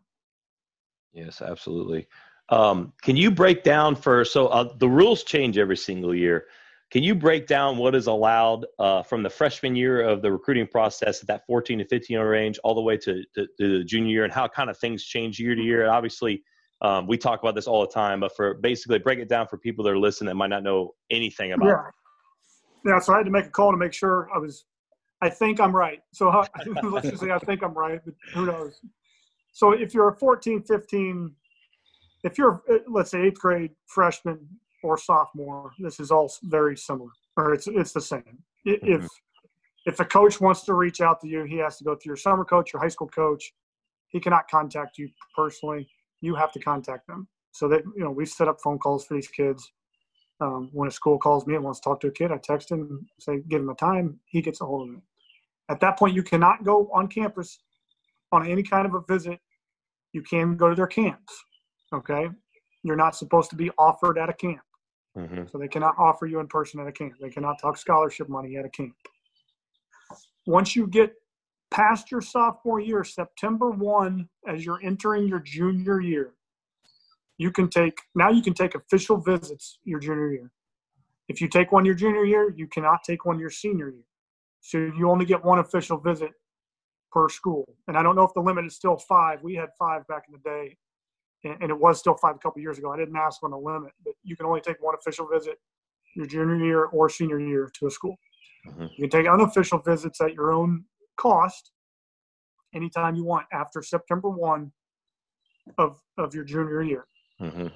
Yes, absolutely. Um, can you break down for so uh, the rules change every single year? Can you break down what is allowed uh, from the freshman year of the recruiting process at that 14 to 15 year range all the way to, to, to, the junior year and how kind of things change year to year? Obviously, um, we talk about this all the time, but for basically break it down for people that are listening that might not know anything about yeah. it. Yeah, so I had to make a call to make sure I was, I think I'm right. So let's just say I think I'm right, but who knows? So if you're a 14, 15, if you're, uh, let's say, eighth grade freshman or sophomore, this is all very similar, or it's it's the same. Mm-hmm. If if a coach wants to reach out to you, he has to go through your summer coach, your high school coach. He cannot contact you personally. You have to contact them. So that you know, we set up phone calls for these kids. Um, when a school calls me and wants to talk to a kid, I text him, say, give him a time. He gets a hold of it. At that point, you cannot go on campus on any kind of a visit. You can go to their camps. Okay, you're not supposed to be offered at a camp. Mm-hmm. So they cannot offer you in person at a camp. They cannot talk scholarship money at a camp. Once you get past your sophomore year, September 1, as you're entering your junior year, you can take now you can take official visits your junior year. If you take one your junior year, you cannot take one your senior year. So you only get one official visit per school. And I don't know if the limit is still five. We had five back in the day and it was still five a couple years ago. I didn't ask on the limit, but you can only take one official visit your junior year or senior year to a school. Mm-hmm. You can take unofficial visits at your own cost anytime you want after September 1 of, of your junior year. Mm-hmm.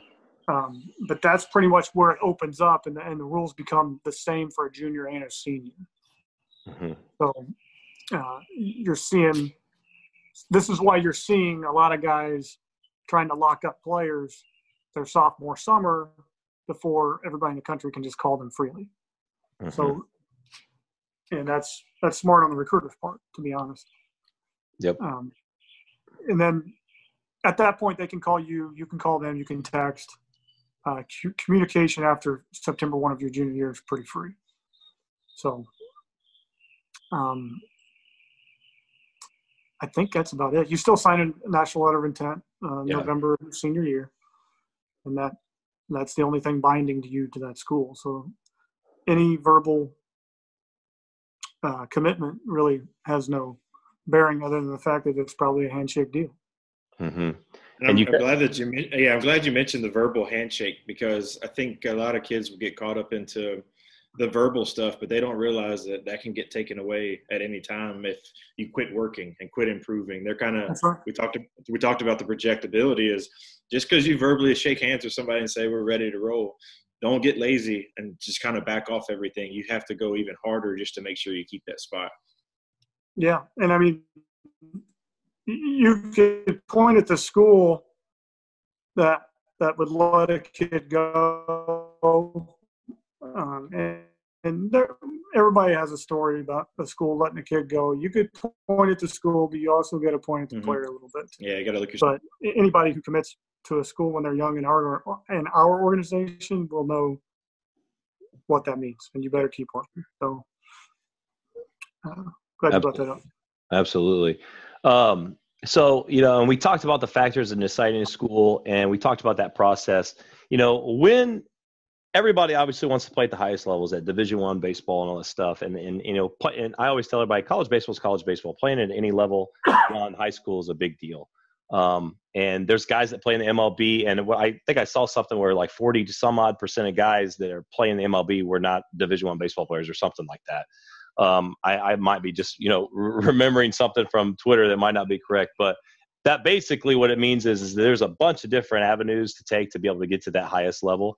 Um, but that's pretty much where it opens up, and the, and the rules become the same for a junior and a senior. Mm-hmm. So uh, you're seeing this is why you're seeing a lot of guys trying to lock up players their sophomore summer before everybody in the country can just call them freely. Mm-hmm. So, and that's that's smart on the recruiter's part, to be honest. Yep. Um, and then at that point, they can call you. You can call them. You can text. Uh, communication after September one of your junior year is pretty free. So, um, I think that's about it. You still sign a national letter of intent uh, yeah. November senior year, and that that's the only thing binding to you to that school. So any verbal uh, commitment really has no bearing other than the fact that it's probably a handshake deal. Mm-hmm. And, and I'm, you, I'm glad that you yeah I'm glad you mentioned the verbal handshake because I think a lot of kids will get caught up into the verbal stuff, but they don't realize that that can get taken away at any time if you quit working and quit improving. They're kind of right. we talked we talked about the projectability is just because you verbally shake hands with somebody and say we're ready to roll, don't get lazy and just kind of back off everything. You have to go even harder just to make sure you keep that spot. Yeah, and I mean, you could point at the school that that would let a kid go um, and, and there, everybody has a story about a school letting a kid go. You could point at the school, but you also got to point at the mm-hmm. player a little bit. Yeah, you got to look. Yourself. But anybody who commits to a school when they're young in our in our organization will know what that means, and you better keep working. So, uh, glad you brought that up. Absolutely. Um, so you know, and we talked about the factors in deciding a school, and we talked about that process. You know, when everybody obviously wants to play at the highest levels at division one baseball and all this stuff. And, and you know play, and i always tell everybody college baseball is college baseball. Playing at any level beyond high school is a big deal. Um, and there's guys that play in the mlb and i think i saw something where like 40 to some odd percent of guys that are playing the mlb were not division one baseball players or something like that. Um, I, I might be just you know remembering something from twitter that might not be correct but that basically what it means is, is there's a bunch of different avenues to take to be able to get to that highest level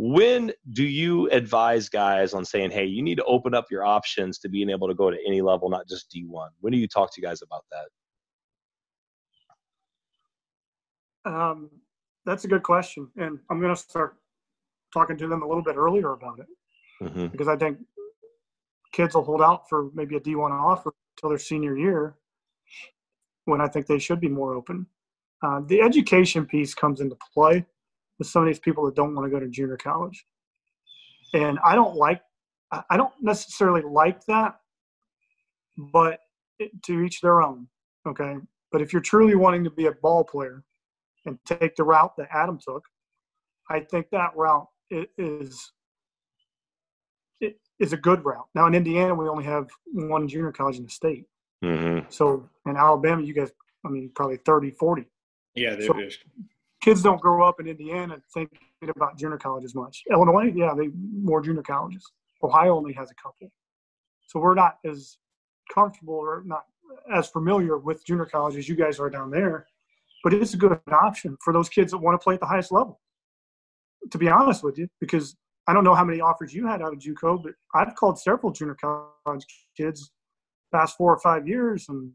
when do you advise guys on saying hey you need to open up your options to being able to go to any level not just d1 when do you talk to guys about that? Um, that's a good question and i'm going to start talking to them a little bit earlier about it. Mm-hmm. because i think kids will hold out for maybe a d1 offer until their senior year when i think they should be more open. Uh, the education piece comes into play with some of these people that don't want to go to junior college. And I don't like, I don't necessarily like that, but to each their own. Okay, but if you're truly wanting to be a ball player and take the route that Adam took, I think that route is it is a good route. Now in Indiana, we only have one junior college in the state. Mm-hmm. So in Alabama, you guys, I mean, probably 30, 40. Yeah, so kids don't grow up in Indiana thinking about junior college as much. Illinois, yeah, they more junior colleges. Ohio only has a couple. So we're not as comfortable or not as familiar with junior college as you guys are down there. But it's a good option for those kids that want to play at the highest level. To be honest with you, because I don't know how many offers you had out of JUCO, but I've called several junior college kids past four or five years, and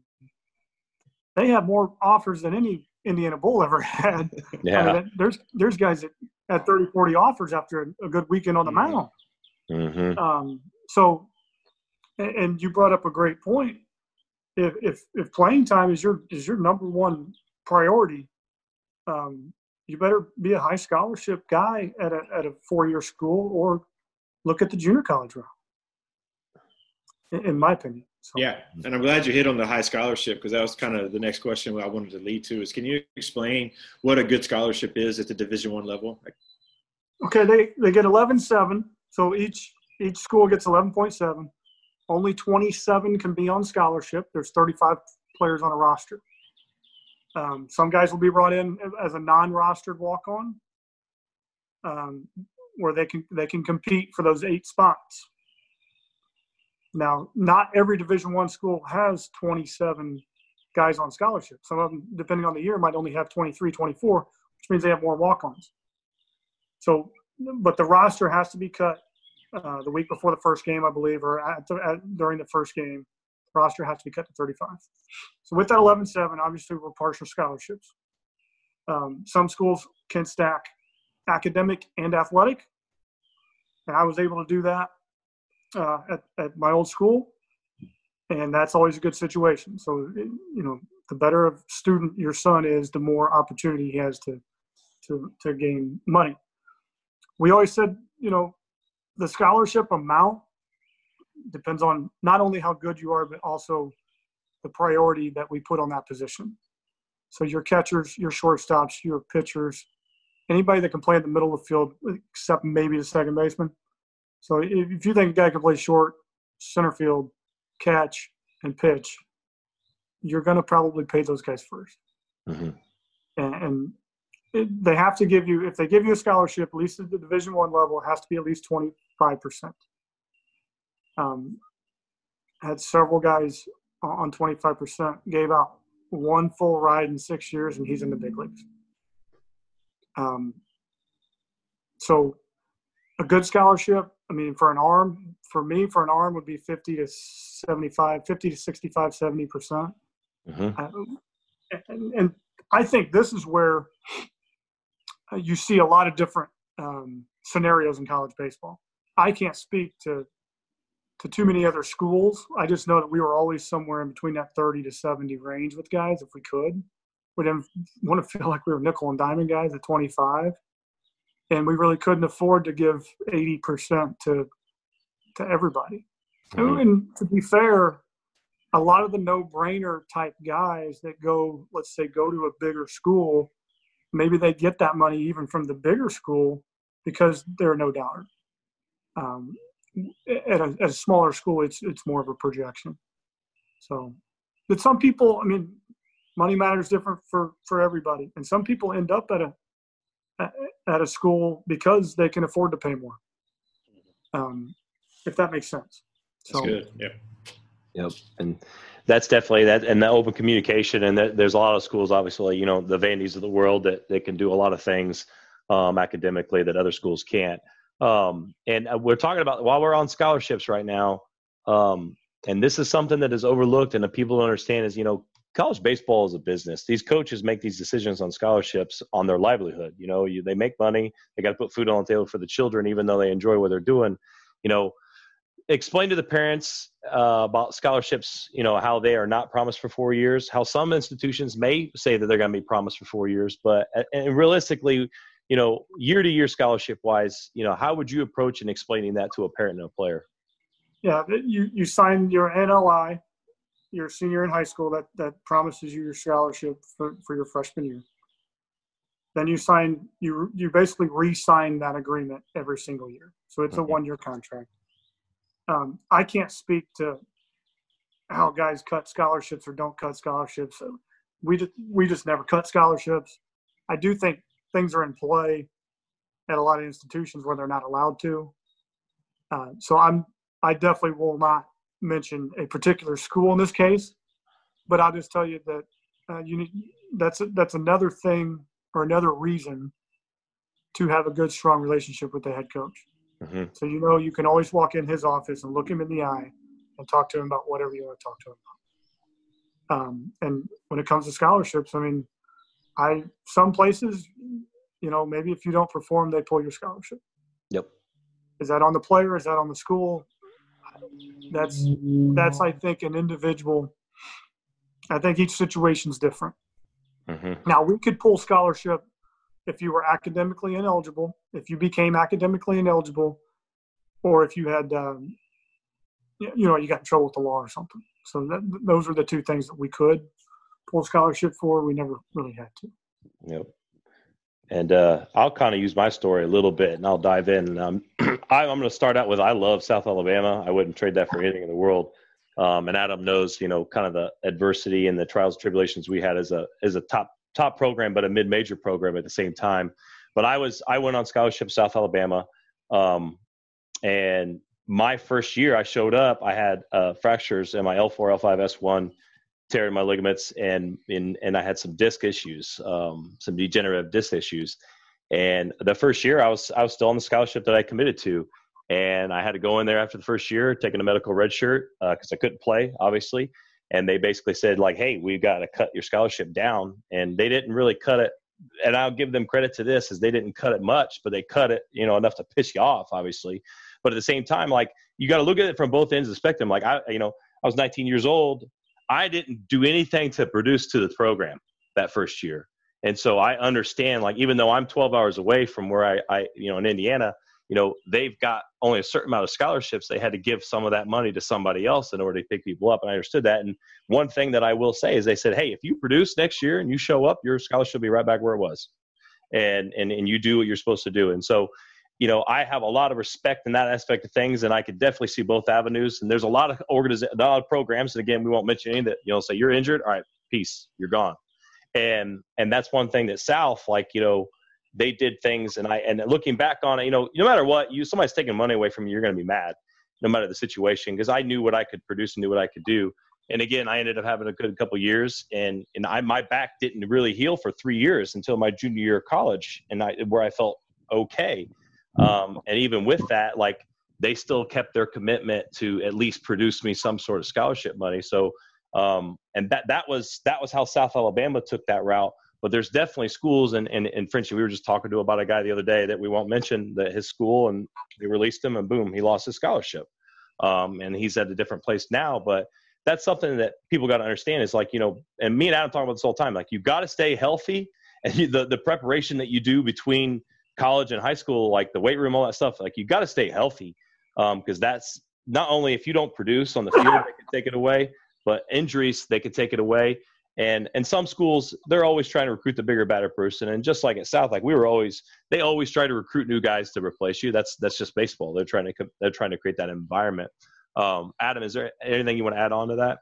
they have more offers than any Indiana Bull ever had. Yeah. I mean, there's there's guys that had 30, 40 offers after a good weekend on the Mm-hmm. mound. Mm-hmm. Um, so, and and you brought up a great point. If if if playing time is your is your number one priority, um, you better be a high scholarship guy at a at a four year school or look at the junior college route. In, in my opinion. So, Yeah, and I'm glad you hit on the high scholarship because that was kind of the next question I wanted to lead to. Is can you explain what a good scholarship is at the Division One level? Okay, they they get eleven seven. So each each school gets eleven point seven. Only twenty seven can be on scholarship. There's thirty five players on a roster. Um, some guys will be brought in as a non-rostered walk-on, um, where they can they can compete for those eight spots. Now, not every Division One school has 27 guys on scholarship. Some of them, depending on the year, might only have 23, 24, which means they have more walk-ons. So, but the roster has to be cut uh, the week before the first game, I believe, or at, at, during the first game. Roster has to be cut to 35. So with that 11-7, obviously we're partial scholarships. Um, some schools can stack academic and athletic, and I was able to do that uh, at, at my old school, and that's always a good situation. So you know, the better of student your son is, the more opportunity he has to to to gain money. We always said, you know, the scholarship amount depends on not only how good you are, but also the priority that we put on that position. So your catchers, your shortstops, your pitchers, anybody that can play in the middle of the field, except maybe the second baseman. So if you think a guy can play short, center field, catch, and pitch, you're going to probably pay those guys 1st Mm-hmm. And, and it, they have to give you, if they give you a scholarship, at least at the Division One level, it has to be at least 25 percent. Um, had several guys on 25 percent, gave out one full ride in six years, and he's in the big leagues. Um, so a good scholarship, I mean, for an arm, for me, for an arm would be 50 to 75, 50 to 65, 70 percent. Mm-hmm. Uh, and, and I think this is where uh, you see a lot of different um, scenarios in college baseball. I can't speak to to too many other schools. I just know that we were always somewhere in between that 30 to 70 range with guys if we could. We didn't want to feel like we were nickel and diamond guys at 25. And we really couldn't afford to give 80% to to everybody. Mhm. And to be fair, a lot of the no-brainer type guys that go, let's say, go to a bigger school, maybe they get that money even from the bigger school because they're no doubter. Um, at, a, at a smaller school, it's it's more of a projection. So, but some people, I mean, money matters different for for everybody, and some people end up at a at, at a school because they can afford to pay more. Um, if that makes sense. That's good. Yeah. Yep, and that's definitely that, and the open communication, and that, there's a lot of schools, obviously, you know, the Vandy's of the world that that can do a lot of things um, academically that other schools can't. Um, and uh, we're talking about while we're on scholarships right now, um, and this is something that is overlooked and that people don't understand is, you know, college baseball is a business. These coaches make these decisions on scholarships on their livelihood. You know, you, they make money, they got to put food on the table for the children, even though they enjoy what they're doing. You know, explain to the parents uh, about scholarships you know how they are not promised for four years how some institutions may say that they're going to be promised for four years but and realistically you know year to year scholarship wise you know how would you approach in explaining that to a parent and a player yeah, you you sign your NLI, your senior in high school that that promises you your scholarship for, for your freshman year. Then you sign you you basically re-sign that agreement every single year. So it's a Mhm. one year contract. Um, I can't speak to how guys cut scholarships or don't cut scholarships. We just we just never cut scholarships. I do think things are in play at a lot of institutions where they're not allowed to. Uh, so I'm I definitely will not mention a particular school in this case, but I'll just tell you that uh, you need that's that's another thing or another reason to have a good strong relationship with the head coach. hmm So you know you can always walk in his office and look him in the eye and talk to him about whatever you want to talk to him about. Um, and when it comes to scholarships, I mean, I some places, you know, maybe if you don't perform, they pull your scholarship. Yep. Is that on the player? Is that on the school? That's that's I think an individual. I think each situation's different. hmm Now we could pull scholarship if you were academically ineligible, if you became academically ineligible, or if you had, um, you know, you got in trouble with the law or something. So that, those are the two things that we could pull scholarship for. We never really had to. Yep. And uh, I'll kind of use my story a little bit, and I'll dive in. Um, I'm going to start out with I love South Alabama. I wouldn't trade that for anything in the world. Um, and Adam knows, you know, kind of the adversity and the trials and tribulations we had as a as a top top program, but a mid major program at the same time. But I was I went on scholarship South Alabama, um, and my first year I showed up, I had uh, fractures in my L4, L5, S1 tearing my ligaments and and and I had some disc issues, um, some degenerative disc issues. And the first year I was I was still on the scholarship that I committed to, and I had to go in there after the first year, taking a medical red shirt because I couldn't play, obviously. And they basically said like, "Hey, we've got to cut your scholarship down," and they didn't really cut it. And I'll give them credit to this, is they didn't cut it much, but they cut it, you know, enough to piss you off, obviously. But at the same time, like you got to look at it from both ends of the spectrum. Like I, you know, I was 19 years old. I didn't do anything to produce to the program that first year. And so I understand, like, even though I'm 12 hours away from where I, I, you know, in Indiana, you know, they've got only a certain amount of scholarships. They had to give some of that money to somebody else in order to pick people up. And I understood that. And one thing that I will say is they said, hey, if you produce next year and you show up, your scholarship will be right back where it was. And, and, and you do what you're supposed to do. And so, you know, I have a lot of respect in that aspect of things, and I could definitely see both avenues. And there's a lot of organiz- a lot of programs, and again, we won't mention any that you know say you're injured, all right, peace, you're gone. And and that's one thing that South, like you know, they did things, and I and looking back on it, you know, no matter what, you somebody's taking money away from you, you're going to be mad, no matter the situation, because I knew what I could produce and knew what I could do. And again, I ended up having a good couple years, and and I my back didn't really heal for three years until my junior year of college, and I where I felt okay. Um, and even with that, like they still kept their commitment to at least produce me some sort of scholarship money. So, um, and that that was that was how South Alabama took that route. But there's definitely schools, and and, and Frenchie, we were just talking to about a guy the other day that we won't mention that his school, and they released him, and boom, he lost his scholarship, um, and he's at a different place now. But that's something that people got to understand is like you know, and me and Adam talk about this all the time. Like you got to stay healthy, and you, the the preparation that you do between college and high school, like the weight room, all that stuff, like you got to stay healthy because um, that's not only if you don't produce on the field, they can take it away, but injuries they can take it away. And and some schools they're always trying to recruit the bigger, better person. And just like at South, like we were always they always try to recruit new guys to replace you. That's that's just baseball. They're trying to they're trying to create that environment. Um, Adam, is there anything you want to add on to that?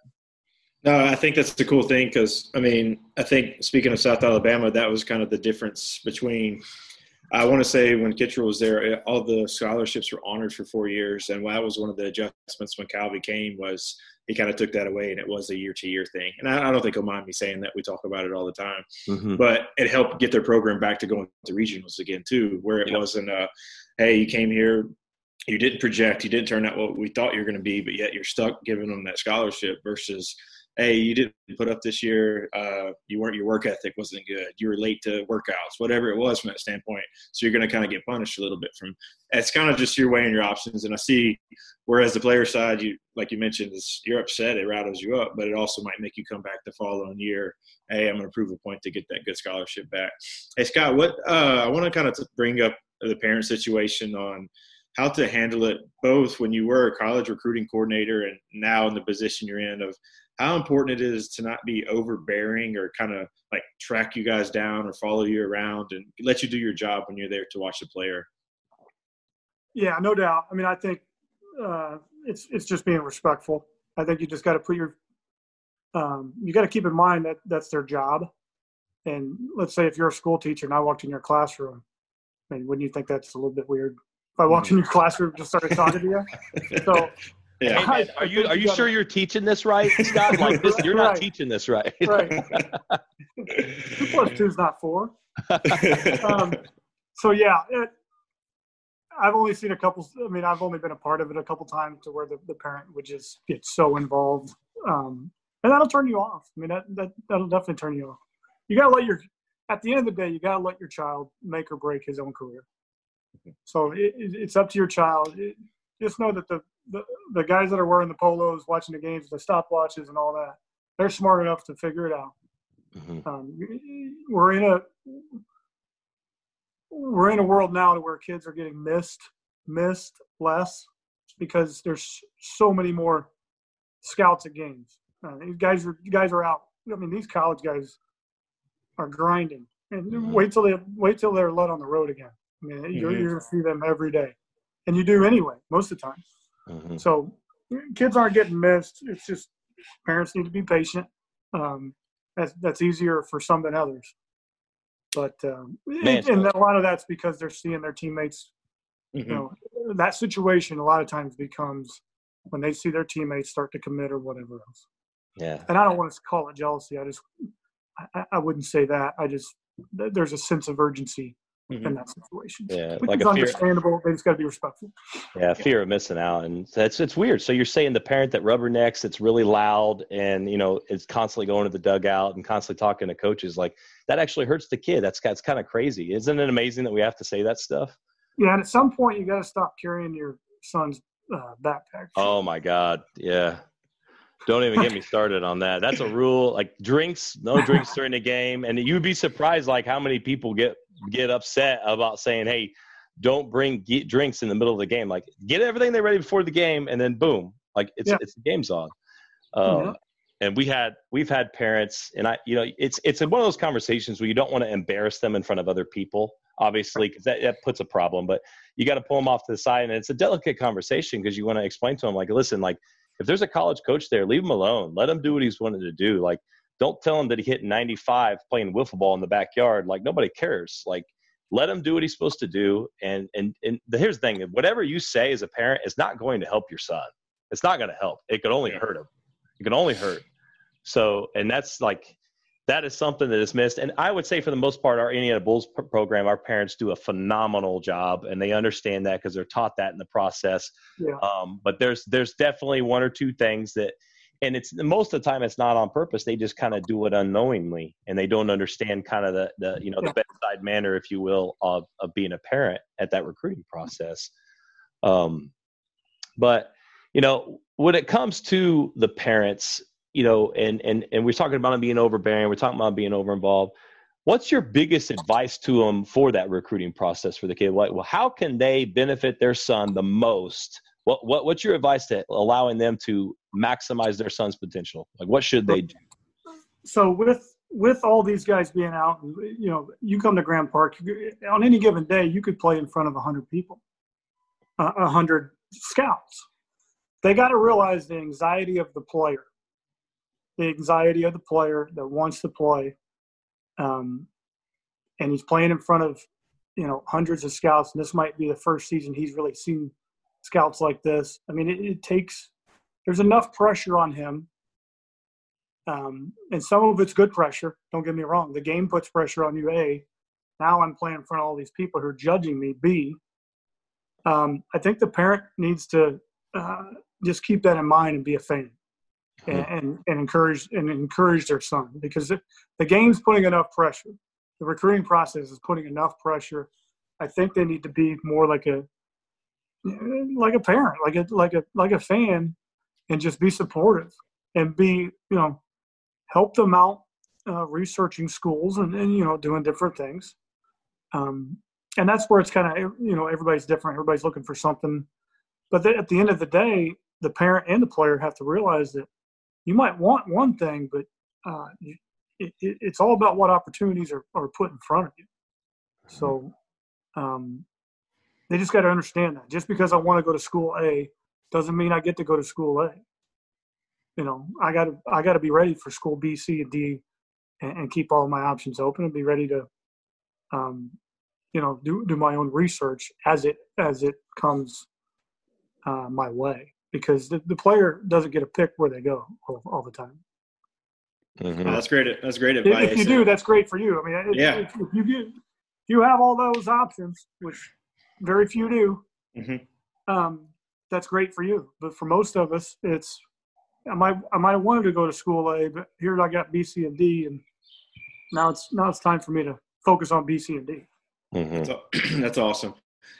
No, I think that's the cool thing because I mean I think speaking of South Alabama, that was kind of the difference between I want to say when Kittrell was there, all the scholarships were honored for four years, and that was one of the adjustments when Calvi came was he kind of took that away, and it was a year-to-year thing. And I, I, don't think he'll mind me saying that. We talk about it all the time, mm-hmm. but it helped get their program back to going to regionals again too, where it yep. wasn't, uh, "Hey, you came here, you didn't project, you didn't turn out what we thought you were going to be, but yet you're stuck giving them that scholarship." Versus hey, you didn't put up this year. Uh, you weren't your work ethic wasn't good. You were late to workouts, whatever it was from that standpoint. So you're going to kind of get punished a little bit from. It's kind of just your weighing your options. And I see, whereas the player side, you like you mentioned, is you're upset. It rattles you up, but it also might make you come back the following year. Hey, I'm going to prove a point to get that good scholarship back. Hey Scott, what uh, I want to kind of bring up the parent situation on how to handle it both when you were a college recruiting coordinator and now in the position you're in of how important it is to not be overbearing or kind of like track you guys down or follow you around and let you do your job when you're there to watch the player. Yeah, no doubt. I mean, I think uh, it's it's just being respectful. I think you just got to put your um, you got to keep in mind that that's their job. And let's say if you're a school teacher and I walked in your classroom, I mean, wouldn't you think that's a little bit weird? If I walked in your classroom and just started talking to you, so yeah. Hey, man, are you are you sure you're teaching this right, Scott? Like this, you're not right. teaching this right. right. two plus two is not four. um, so yeah, it, I've only seen a couple. I mean, I've only been a part of it a couple times to where the, the parent would just get so involved, um, and that'll turn you off. I mean, that, that that'll definitely turn you off. You gotta let your at the end of the day, you gotta let your child make or break his own career. So it, it, it's up to your child. just know that the the, the guys that are wearing the polos, watching the games, the stopwatches, and all that, they're smart enough to figure it out. Mm-hmm. Um, we're in a we're in a world now to where kids are getting missed missed less because there's so many more scouts at games. Uh, these guys are guys are out. I mean, these college guys are grinding, and mm-hmm. wait till they wait till they're let on the road again. I mean, mm-hmm. you're, you're gonna see them every day, and you do anyway most of the time. Mm-hmm. So kids aren't getting missed. It's just parents need to be patient. Um, that's that's easier for some than others. But um, Man, and a lot of that's because they're seeing their teammates. Mm-hmm. You know, that situation a lot of times becomes when they see their teammates start to commit or whatever else. Yeah. And I don't want to call it jealousy. I just I, I wouldn't say that. I just there's a sense of urgency mm-hmm. in that situation. Yeah, Which like is understandable. They just got to be respectful. Yeah, fear of missing out, and that's it's weird. So you're saying the parent that rubbernecks, it's really loud, and you know, is constantly going to the dugout and constantly talking to coaches, like that actually hurts the kid. That's that's kind of crazy. Isn't it amazing that we have to say that stuff? Yeah, and at some point you got to stop carrying your son's uh, backpack. Oh my God, yeah. Don't even get me started on that. That's a rule. Like drinks, no drinks during the game, and you'd be surprised like how many people get get upset about saying, "Hey, don't bring drinks in the middle of the game." Like get everything they ready before the game, and then boom, like it's yeah. it's the game's on. Um, yeah. And we had we've had parents, and I, you know, it's it's one of those conversations where you don't want to embarrass them in front of other people, obviously, because that, that puts a problem. But you got to pull them off to the side, and it's a delicate conversation because you want to explain to them, like, listen, like if there's a college coach there, leave him alone. Let him do what he's wanted to do. Like, don't tell him that he hit 95 playing wiffle ball in the backyard. Like, nobody cares. Like, let him do what he's supposed to do. And and and the, here's the thing: whatever you say as a parent is not going to help your son. It's not going to help. It could only hurt him. It can only hurt. So, and that's like that is something that is missed. And I would say, for the most part, our Indiana Bulls pr- program, our parents do a phenomenal job, and they understand that because they're taught that in the process. Yeah. Um, but there's there's definitely one or two things that, and it's most of the time it's not on purpose. They just kind of do it unknowingly, and they don't understand kind of the the you know the bedside manner, if you will, of of being a parent at that recruiting process. Um, but you know, when it comes to the parents, you know, and and and we're talking about them being overbearing. We're talking about being over involved. What's your biggest advice to them for that recruiting process for the kid? Like, well, how can they benefit their son the most? What what what's your advice to allowing them to maximize their son's potential? Like, what should they do? So with with all these guys being out, you know, you come to Grand Park on any given day, you could play in front of hundred people, hundred scouts. They got to realize the anxiety of the player the anxiety of the player that wants to play. Um, and he's playing in front of, you know, hundreds of scouts. And this might be the first season he's really seen scouts like this. I mean, it, it takes, there's enough pressure on him. Um, and some of it's good pressure. Don't get me wrong. The game puts pressure on you. A, now I'm playing in front of all these people who are judging me. B, um, I think the parent needs to uh, just keep that in mind and be a fan and, and, and encourage and encourage their son because it, the game's putting enough pressure. The recruiting process is putting enough pressure. I think they need to be more like a like a parent, like a like a like a fan, and just be supportive and be you know help them out uh, researching schools and, and you know doing different things. Um, and that's where it's kind of you know everybody's different. Everybody's looking for something, but at the end of the day, the parent and the player have to realize that you might want one thing, but uh, it, it, it's all about what opportunities are, are put in front of you. So um, they just got to understand that. Just because I want to go to school A doesn't mean I get to go to school A. You know, I got to I got to be ready for school B, C, and D, and, and keep all my options open and be ready to, um, you know, do do my own research as it as it comes uh, my way. Because the, the player doesn't get to pick where they go all, all the time. Mm-hmm. that's great. That's great advice. If you do, that's great for you. I mean, it, yeah. If, if you get, if you have all those options, which very few do, mm-hmm. um, that's great for you. But for most of us, it's I might I might have wanted to go to school A, but here I got B, C, and D, and now it's now it's time for me to focus on B, C, and D. Mm-hmm. That's, that's awesome.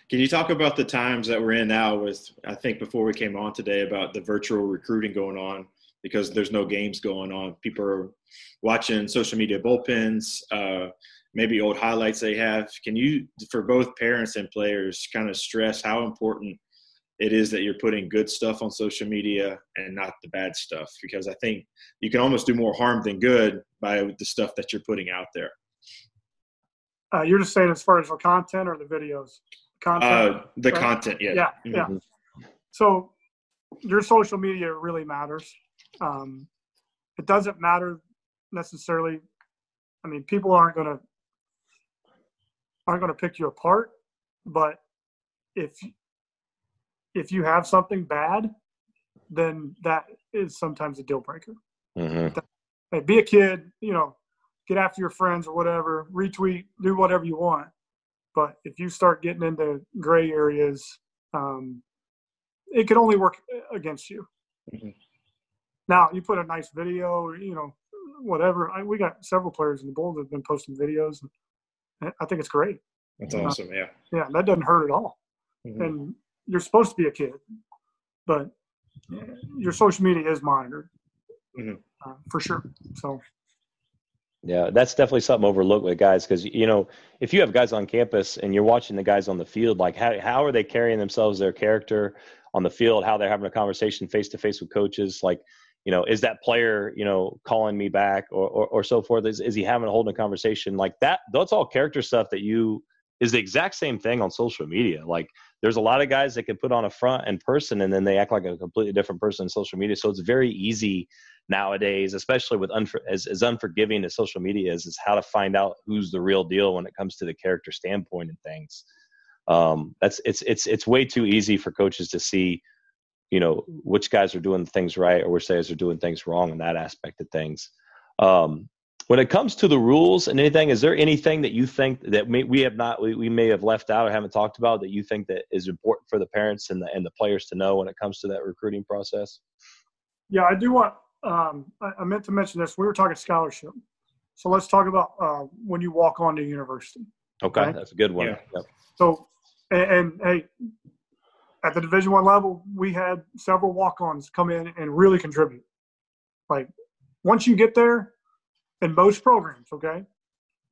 Can you talk about the times that we're in now? With I think before we came on today about the virtual recruiting going on because there's no games going on. People are watching social media bullpens, uh, maybe old highlights they have. Can you, for both parents and players, kind of stress how important it is that you're putting good stuff on social media and not the bad stuff? Because I think you can almost do more harm than good by the stuff that you're putting out there. Uh, you're just saying as far as the content or the videos? Content. Uh, the right? content, yeah. Yeah, mm-hmm. yeah. So your social media really matters. Um, it doesn't matter necessarily. I mean, people aren't going to aren't going to pick you apart, but if if you have something bad, then that is sometimes a deal breaker. Mm-hmm. Hey, be a kid, you know, get after your friends or whatever, retweet, do whatever you want. But if you start getting into gray areas, um, it could only work against you. Mm-hmm. Now you put a nice video, or, you know, whatever. I, we got several players in the Bulls that have been posting videos, I think it's great. That's awesome. Yeah. Yeah, that doesn't hurt at all. Mm-hmm. And you're supposed to be a kid, but your social media is monitored mm-hmm. uh, for sure. So. Yeah, that's definitely something overlooked with guys because you know if you have guys on campus and you're watching the guys on the field, like how how are they carrying themselves, their character on the field, how they're having a conversation face to face with coaches, like you know, is that player, you know, calling me back or, or, or so forth? Is, is he having a holding a conversation like that? That's all character stuff that you is the exact same thing on social media. Like there's a lot of guys that can put on a front in person and then they act like a completely different person in social media. So it's very easy nowadays, especially with unfor- as, as unforgiving as social media is, is how to find out who's the real deal when it comes to the character standpoint and things. Um, that's it's it's it's way too easy for coaches to see you know which guys are doing things right or which guys are doing things wrong in that aspect of things um, when it comes to the rules and anything is there anything that you think that may, we have not we, we may have left out or haven't talked about that you think that is important for the parents and the, and the players to know when it comes to that recruiting process yeah i do want um, I, I, meant to mention this we were talking scholarship so let's talk about uh, when you walk on to university okay, okay? that's a good one yeah. Yep. so and, and hey at the Division One level, we had several walk-ons come in and really contribute. Like once you get there, in most programs, okay,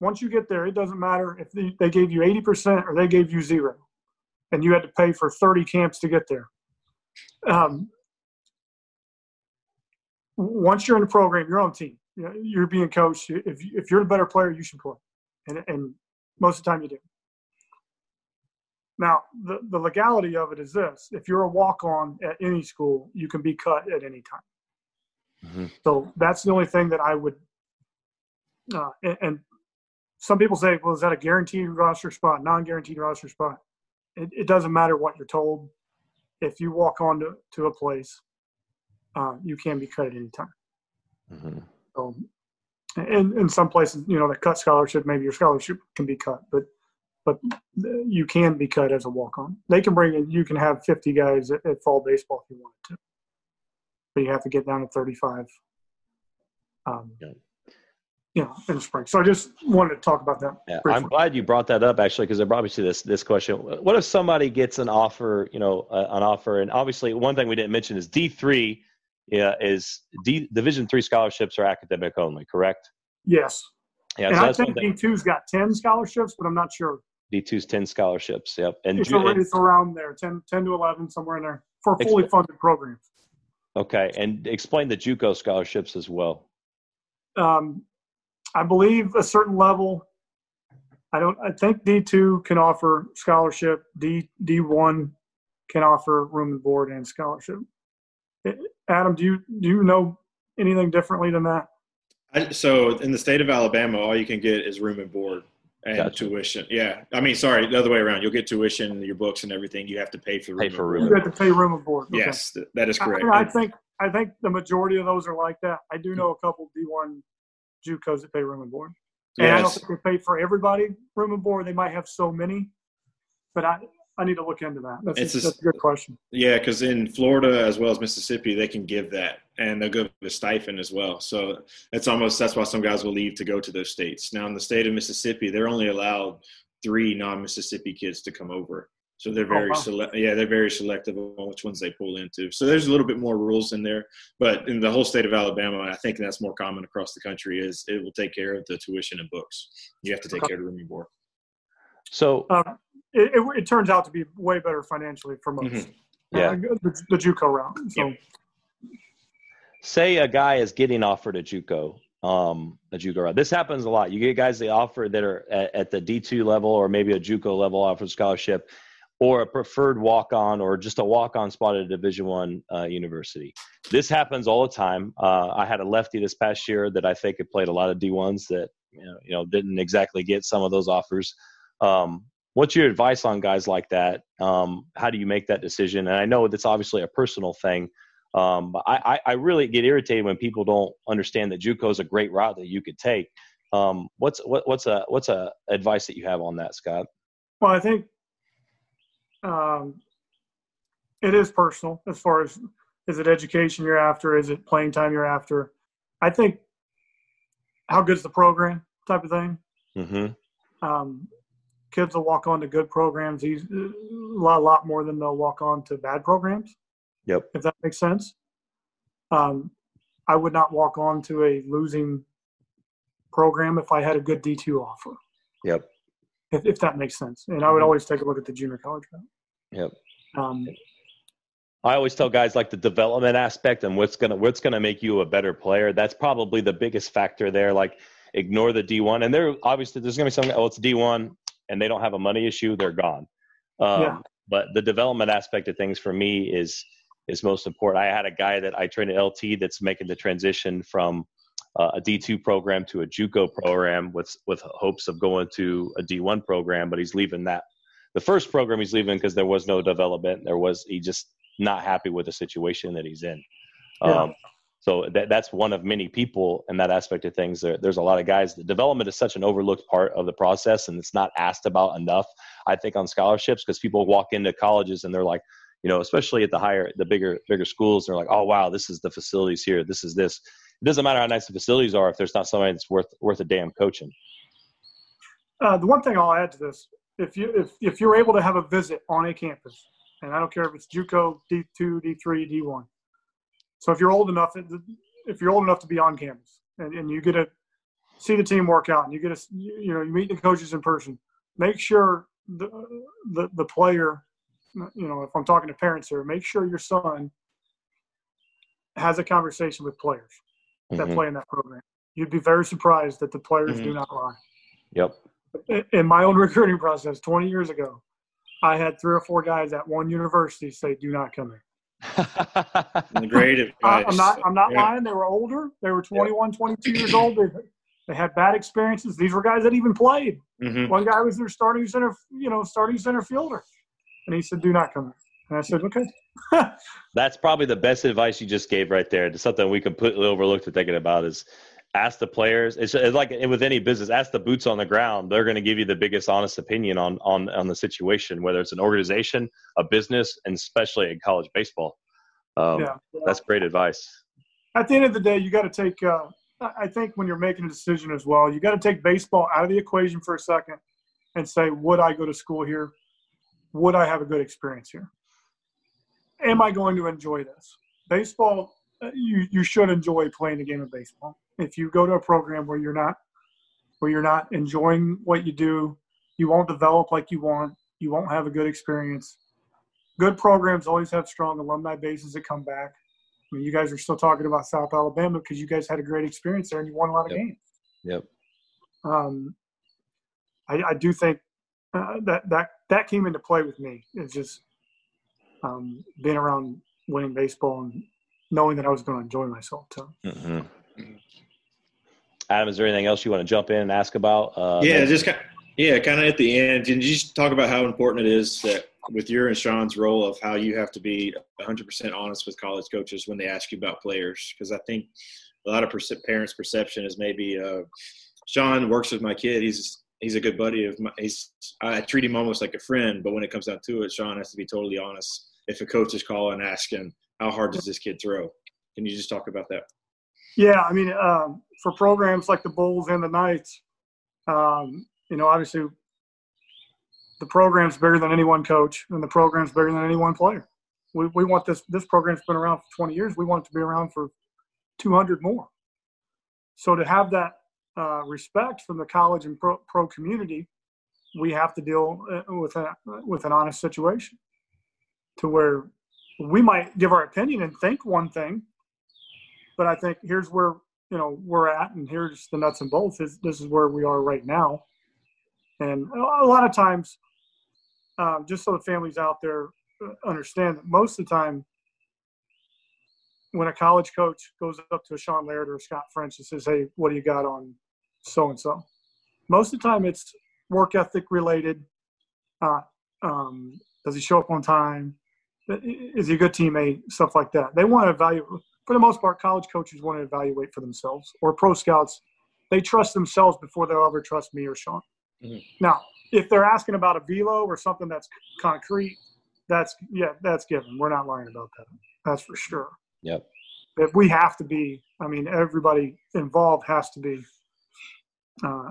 once you get there, it doesn't matter if they, gave you 80% or they gave you zero, and you had to pay for 30 camps to get there. Um, once you're in the program, you're on team. You're being coached. If, if you're the better player, you should play. And, and most of the time you do. Now, the, the legality of it is this if you're a walk on at any school, you can be cut at any time. Mm-hmm. So that's the only thing that I would. Uh, and, and, some people say, well, is that a guaranteed roster spot, non guaranteed roster spot? It, it, doesn't matter what you're told. If you walk on to, to a place, uh, you can be cut at any time. Mm-hmm. So, and in some places, you know, that cut scholarship, maybe your scholarship can be cut, but but you can be cut as a walk on. They can bring in, you can have 50 guys at, at, fall baseball if you wanted to, but you have to get down to 35. Um, yeah. You know, in the spring. So I just wanted to talk about that. Yeah, I'm glad you brought that up actually, because there obviously this this question: What if somebody gets an offer? You know, uh, an offer, and obviously one thing we didn't mention is D three. Yeah, is D Division three scholarships are academic only, correct? Yes. Yeah, and so I think D two's got ten scholarships, but I'm not sure. D2's 10 scholarships. Yep. And it's, it's around there, 10, 10 to 11, somewhere in there for fully funded programs. Okay, and explain the JUCO scholarships as well. Um, I believe a certain level. I don't. I think D two can offer scholarship. D D one can offer room and board and scholarship. Eh, Adam, do you do you know anything differently than that? I, so in the state of Alabama, all you can get is room and board and gotcha. tuition. Yeah, I mean, sorry, the other way around. You'll get tuition, your books, and everything. You have to pay for room pay for room. You have to pay room and board. Okay. Yes, that is correct. I, I, think I think the majority of those are like that. I do know a couple D one JUCOs that pay room and board, and yes. I don't think they pay for everybody room and board. They might have so many, but I I need to look into that. That's, a, that's a good question. Yeah, because in Florida as well as Mississippi, they can give that, and they'll give the stipend as well. So it's almost that's why some guys will leave to go to those states. Now in the state of Mississippi, they're only allowed three non-Mississippi kids to come over. So they're oh, very oh, wow. select. Yeah, they're very selective on which ones they pull into. So there's a little bit more rules in there, but in the whole state of Alabama, I think that's more common across the country. Is it will take care of the tuition and books. You have to take okay. care of the room and board. So um, it, it, it, turns out to be way better financially for most. Mm-hmm. Yeah, uh, the, the, JUCO round. So, say a guy is getting offered a JUCO, um, a JUCO round. This happens a lot. You get guys they offer that are at, at the D two level or maybe a JUCO level offer scholarship, or a preferred walk on or just a walk on spot at a Division one uh, university. This happens all the time. Uh, I had a lefty this past year that I think had played a lot of D ones that you know, you know didn't exactly get some of those offers. Um, what's your advice on guys like that? Um, how do you make that decision? And I know that's obviously a personal thing. Um, but I, I, really get irritated when people don't understand that JUCO is a great route that you could take. Um, what's what, what's a what's a advice that you have on that, Scott? Well, I think um, it is personal as far as is it education you're after, is it playing time you're after. I think how good's the program type of thing. Mm-hmm. Um, kids will walk on to good programs a lot, lot more than they'll walk on to bad programs. Yep. If that makes sense. Um, I would not walk on to a losing program if I had a good D2 offer. Yep. If, if that makes sense. And I would mm-hmm. always take a look at the junior college route. Yep. Um, I always tell guys like the development aspect and what's gonna what's gonna make you a better player. That's probably the biggest factor there. Like ignore the D one, and there obviously there's gonna be something. Oh, it's D one and they don't have a money issue, they're gone. Um, yeah. But the development aspect of things for me is is most important. I had a guy that I trained at LT that's making the transition from uh, a D2 program to a JUCO program with with hopes of going to a D1 program, but he's leaving that. The first program he's leaving because there was no development. There was he just not happy with the situation that he's in. Yeah. Um, so that, that's one of many people in that aspect of things. There, there's a lot of guys. The development is such an overlooked part of the process, and it's not asked about enough. I think on scholarships because people walk into colleges and they're like, you know, especially at the higher, the bigger, bigger schools, they're like, oh wow, this is the facilities here. This is this. It doesn't matter how nice the facilities are if there's not somebody that's worth worth a damn coaching. Uh, the one thing I'll add to this, if you if if you're able to have a visit on a campus, and I don't care if it's JUCO, D two, D three, D one so if you're old enough, if you're old enough to be on campus and, and you get to see the team work out and you get to, you know, you meet the coaches in person, make sure the, the, the player, you know, if I'm talking to parents here, make sure your son has a conversation with players that mm-hmm. play in that program. You'd be very surprised that the players mm-hmm. do not lie. Yep. In my own recruiting process 20 years ago, I had three or four guys at one university say, do not come here. Great advice. I'm not. I'm not yeah. lying. They were older. They were 21, 22 years old. They, they had bad experiences. These were guys that even played. Mm-hmm. One guy was their starting center, you know, starting center fielder, and he said, "Do not come." And I said, "Okay." That's probably the best advice you just gave right there. It's something we completely overlooked to thinking about is ask the players. It's, it's like with any business, ask the boots on the ground. They're going to give you the biggest honest opinion on on on the situation, whether it's an organization, a business, and especially in college baseball. Um, yeah, that's great advice. At the end of the day, you got to take. Uh, I think when you're making a decision as well, you got to take baseball out of the equation for a second and say, would I go to school here? Would I have a good experience here? Am I going to enjoy this? Baseball, you you should enjoy playing a game of baseball if you go to a program where you're not where you're not enjoying what you do, you won't develop like you want. You won't have a good experience. Good programs always have strong alumni bases that come back. I mean, you guys are still talking about South Alabama because you guys had a great experience there and you won a lot of Yep. games. Yep. Um, I, I do think uh, that that that came into play with me. It's just um, being around winning baseball and knowing that I was going to enjoy myself too. hmm Adam, is there anything else you want to jump in and ask about? Uh, yeah, maybe- just kind yeah, kind of at the end. Can you just talk about how important it is that with your and Sean's role of how you have to be 100% honest with college coaches when they ask you about players? Because I think a lot of perce- parents' perception is maybe uh, Sean works with my kid. He's he's a good buddy of my. He's I treat him almost like a friend, but when it comes down to it, Sean has to be totally honest. If a coach is calling and asking, "How hard does this kid throw?" Can you just talk about that? Yeah, I mean, um, for programs like the Bulls and the Knights, um, you know, obviously the program's bigger than any one coach, and the program's bigger than any one player. We, we want this. This program's been around for 20 years. We want it to be around for 200 more. So to have that uh, respect from the college and pro, pro community, we have to deal uh, with a with an honest situation, to where we might give our opinion and think one thing, but I think here's where you know we're at, and here's the nuts and bolts. Is this is where we are right now, and a lot of times, um, just so the families out there uh, understand that most of the time, when a college coach goes up to a Sean Laird or Scott French and says, "Hey, what do you got on so and so?" Most of the time, it's work ethic related. Uh, um, does he show up on time? Is he a good teammate? Stuff like that. They want to evaluate for the most part, college coaches want to evaluate for themselves, or pro scouts, they trust themselves before they'll ever trust me or Sean. Mhm. Now, if they're asking about a velo or something that's concrete, that's yeah, that's given. We're not lying about that. That's for sure. Yep. But we have to be. I mean, everybody involved has to be. Uh,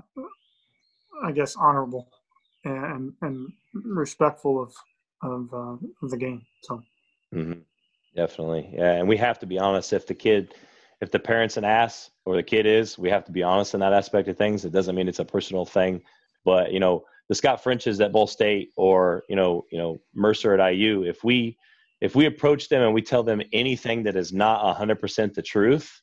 I guess honorable and and respectful of of, uh, of the game. So. hmm Definitely. Yeah. And we have to be honest. If the kid, if the parent's an ass or the kid is, we have to be honest in that aspect of things. It doesn't mean it's a personal thing, but you know, the Scott Frenches at Ball State or, you know, you know, Mercer at IU, if we, if we approach them and we tell them anything that is not hundred percent the truth,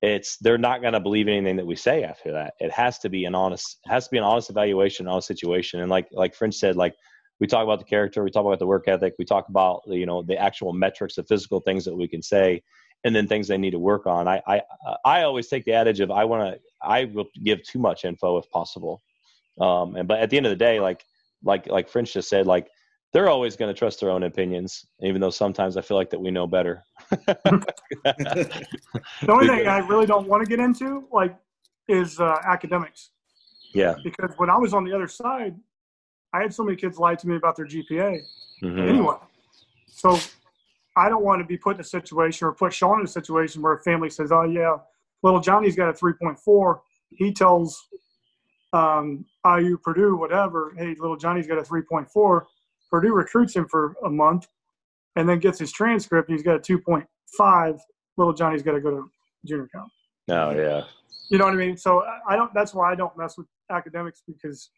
it's, they're not going to believe anything that we say after that. It has to be an honest, has to be an honest evaluation, honest situation. And like, like French said, like, we talk about the character, we talk about the work ethic, we talk about you know the actual metrics, the physical things that we can say, and then things they need to work on. I I I always take the adage of I want to I will give too much info if possible, um, and but at the end of the day, like like like French just said, like they're always going to trust their own opinions, even though sometimes I feel like that we know better. The only thing I really don't want to get into, like, is uh, academics. yeah. Because when I was on the other side, I had so many kids lie to me about their GPA. Mhm. Anyway, so I don't want to be put in a situation or put Sean in a situation where a family says, "Oh yeah, little Johnny's got a 3.4." He tells um, IU, Purdue, whatever, "Hey, little Johnny's got a 3.4." Purdue recruits him for a month, and then gets his transcript. And he's got a 2.5. Little Johnny's got to go to junior college. Oh yeah. You know what I mean? So I don't. That's why I don't mess with academics because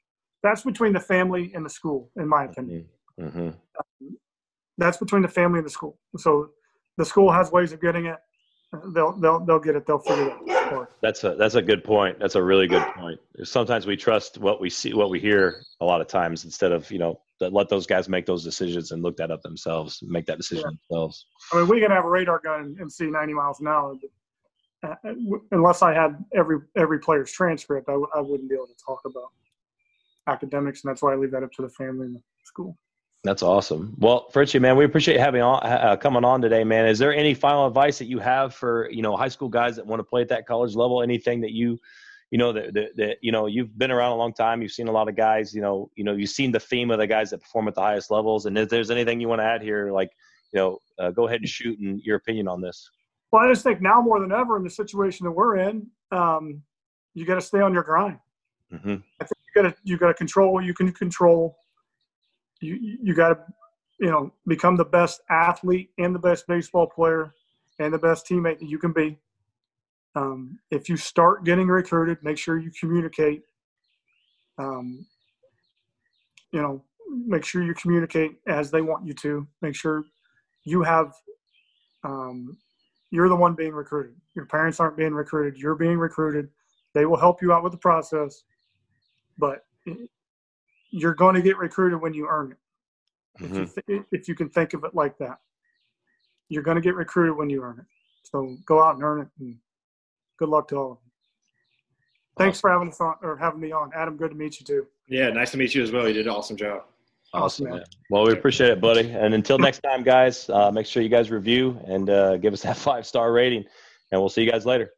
that's between the family and the school, in my opinion. hmm That's between the family and the school. So the school has ways of getting it. They'll they'll they'll get it. They'll figure it out. That's a that's a good point. That's a really good point. Sometimes we trust what we see, what we hear, a lot of times instead of you know let those guys make those decisions and look that up themselves, make that decision themselves. I mean, we can have a radar gun and see 90 miles an hour, but uh, unless I had every every player's transcript, I, w- I wouldn't be able to talk about academics, and that's why I leave that up to the family and the school. That's awesome. Well, Fritchie, man, we appreciate having on uh, coming on today, man. Is there any final advice that you have for you know high school guys that want to play at that college level? Anything that you you know that, that, that you know you've been around a long time, you've seen a lot of guys, you know, you know, you've seen the theme of the guys that perform at the highest levels. And if there's anything you want to add here, like you know, uh, go ahead and shoot and your opinion on this. Well, I just think now more than ever in the situation that we're in, um, you got to stay on your grind. hmm you got to you got to control what you can control. You you got to you know become the best athlete and the best baseball player and the best teammate that you can be. Um, if you start getting recruited, make sure you communicate. Um, you know, make sure you communicate as they want you to. Make sure you have um, you're the one being recruited. Your parents aren't being recruited. You're being recruited. They will help you out with the process, but you're going to get recruited when you earn it. Mm-hmm. If, you mm-hmm. th- if you can think of it like that, you're going to get recruited when you earn it. So go out and earn it, and good luck to all of you. Thanks for having us on or having me on, Adam. Good to meet you too. Yeah, nice to meet you as well. You did an awesome job. Awesome. Man. Well, we appreciate it, buddy. And until next time, guys, uh, make sure you guys review and uh, give us that five star rating. And we'll see you guys later.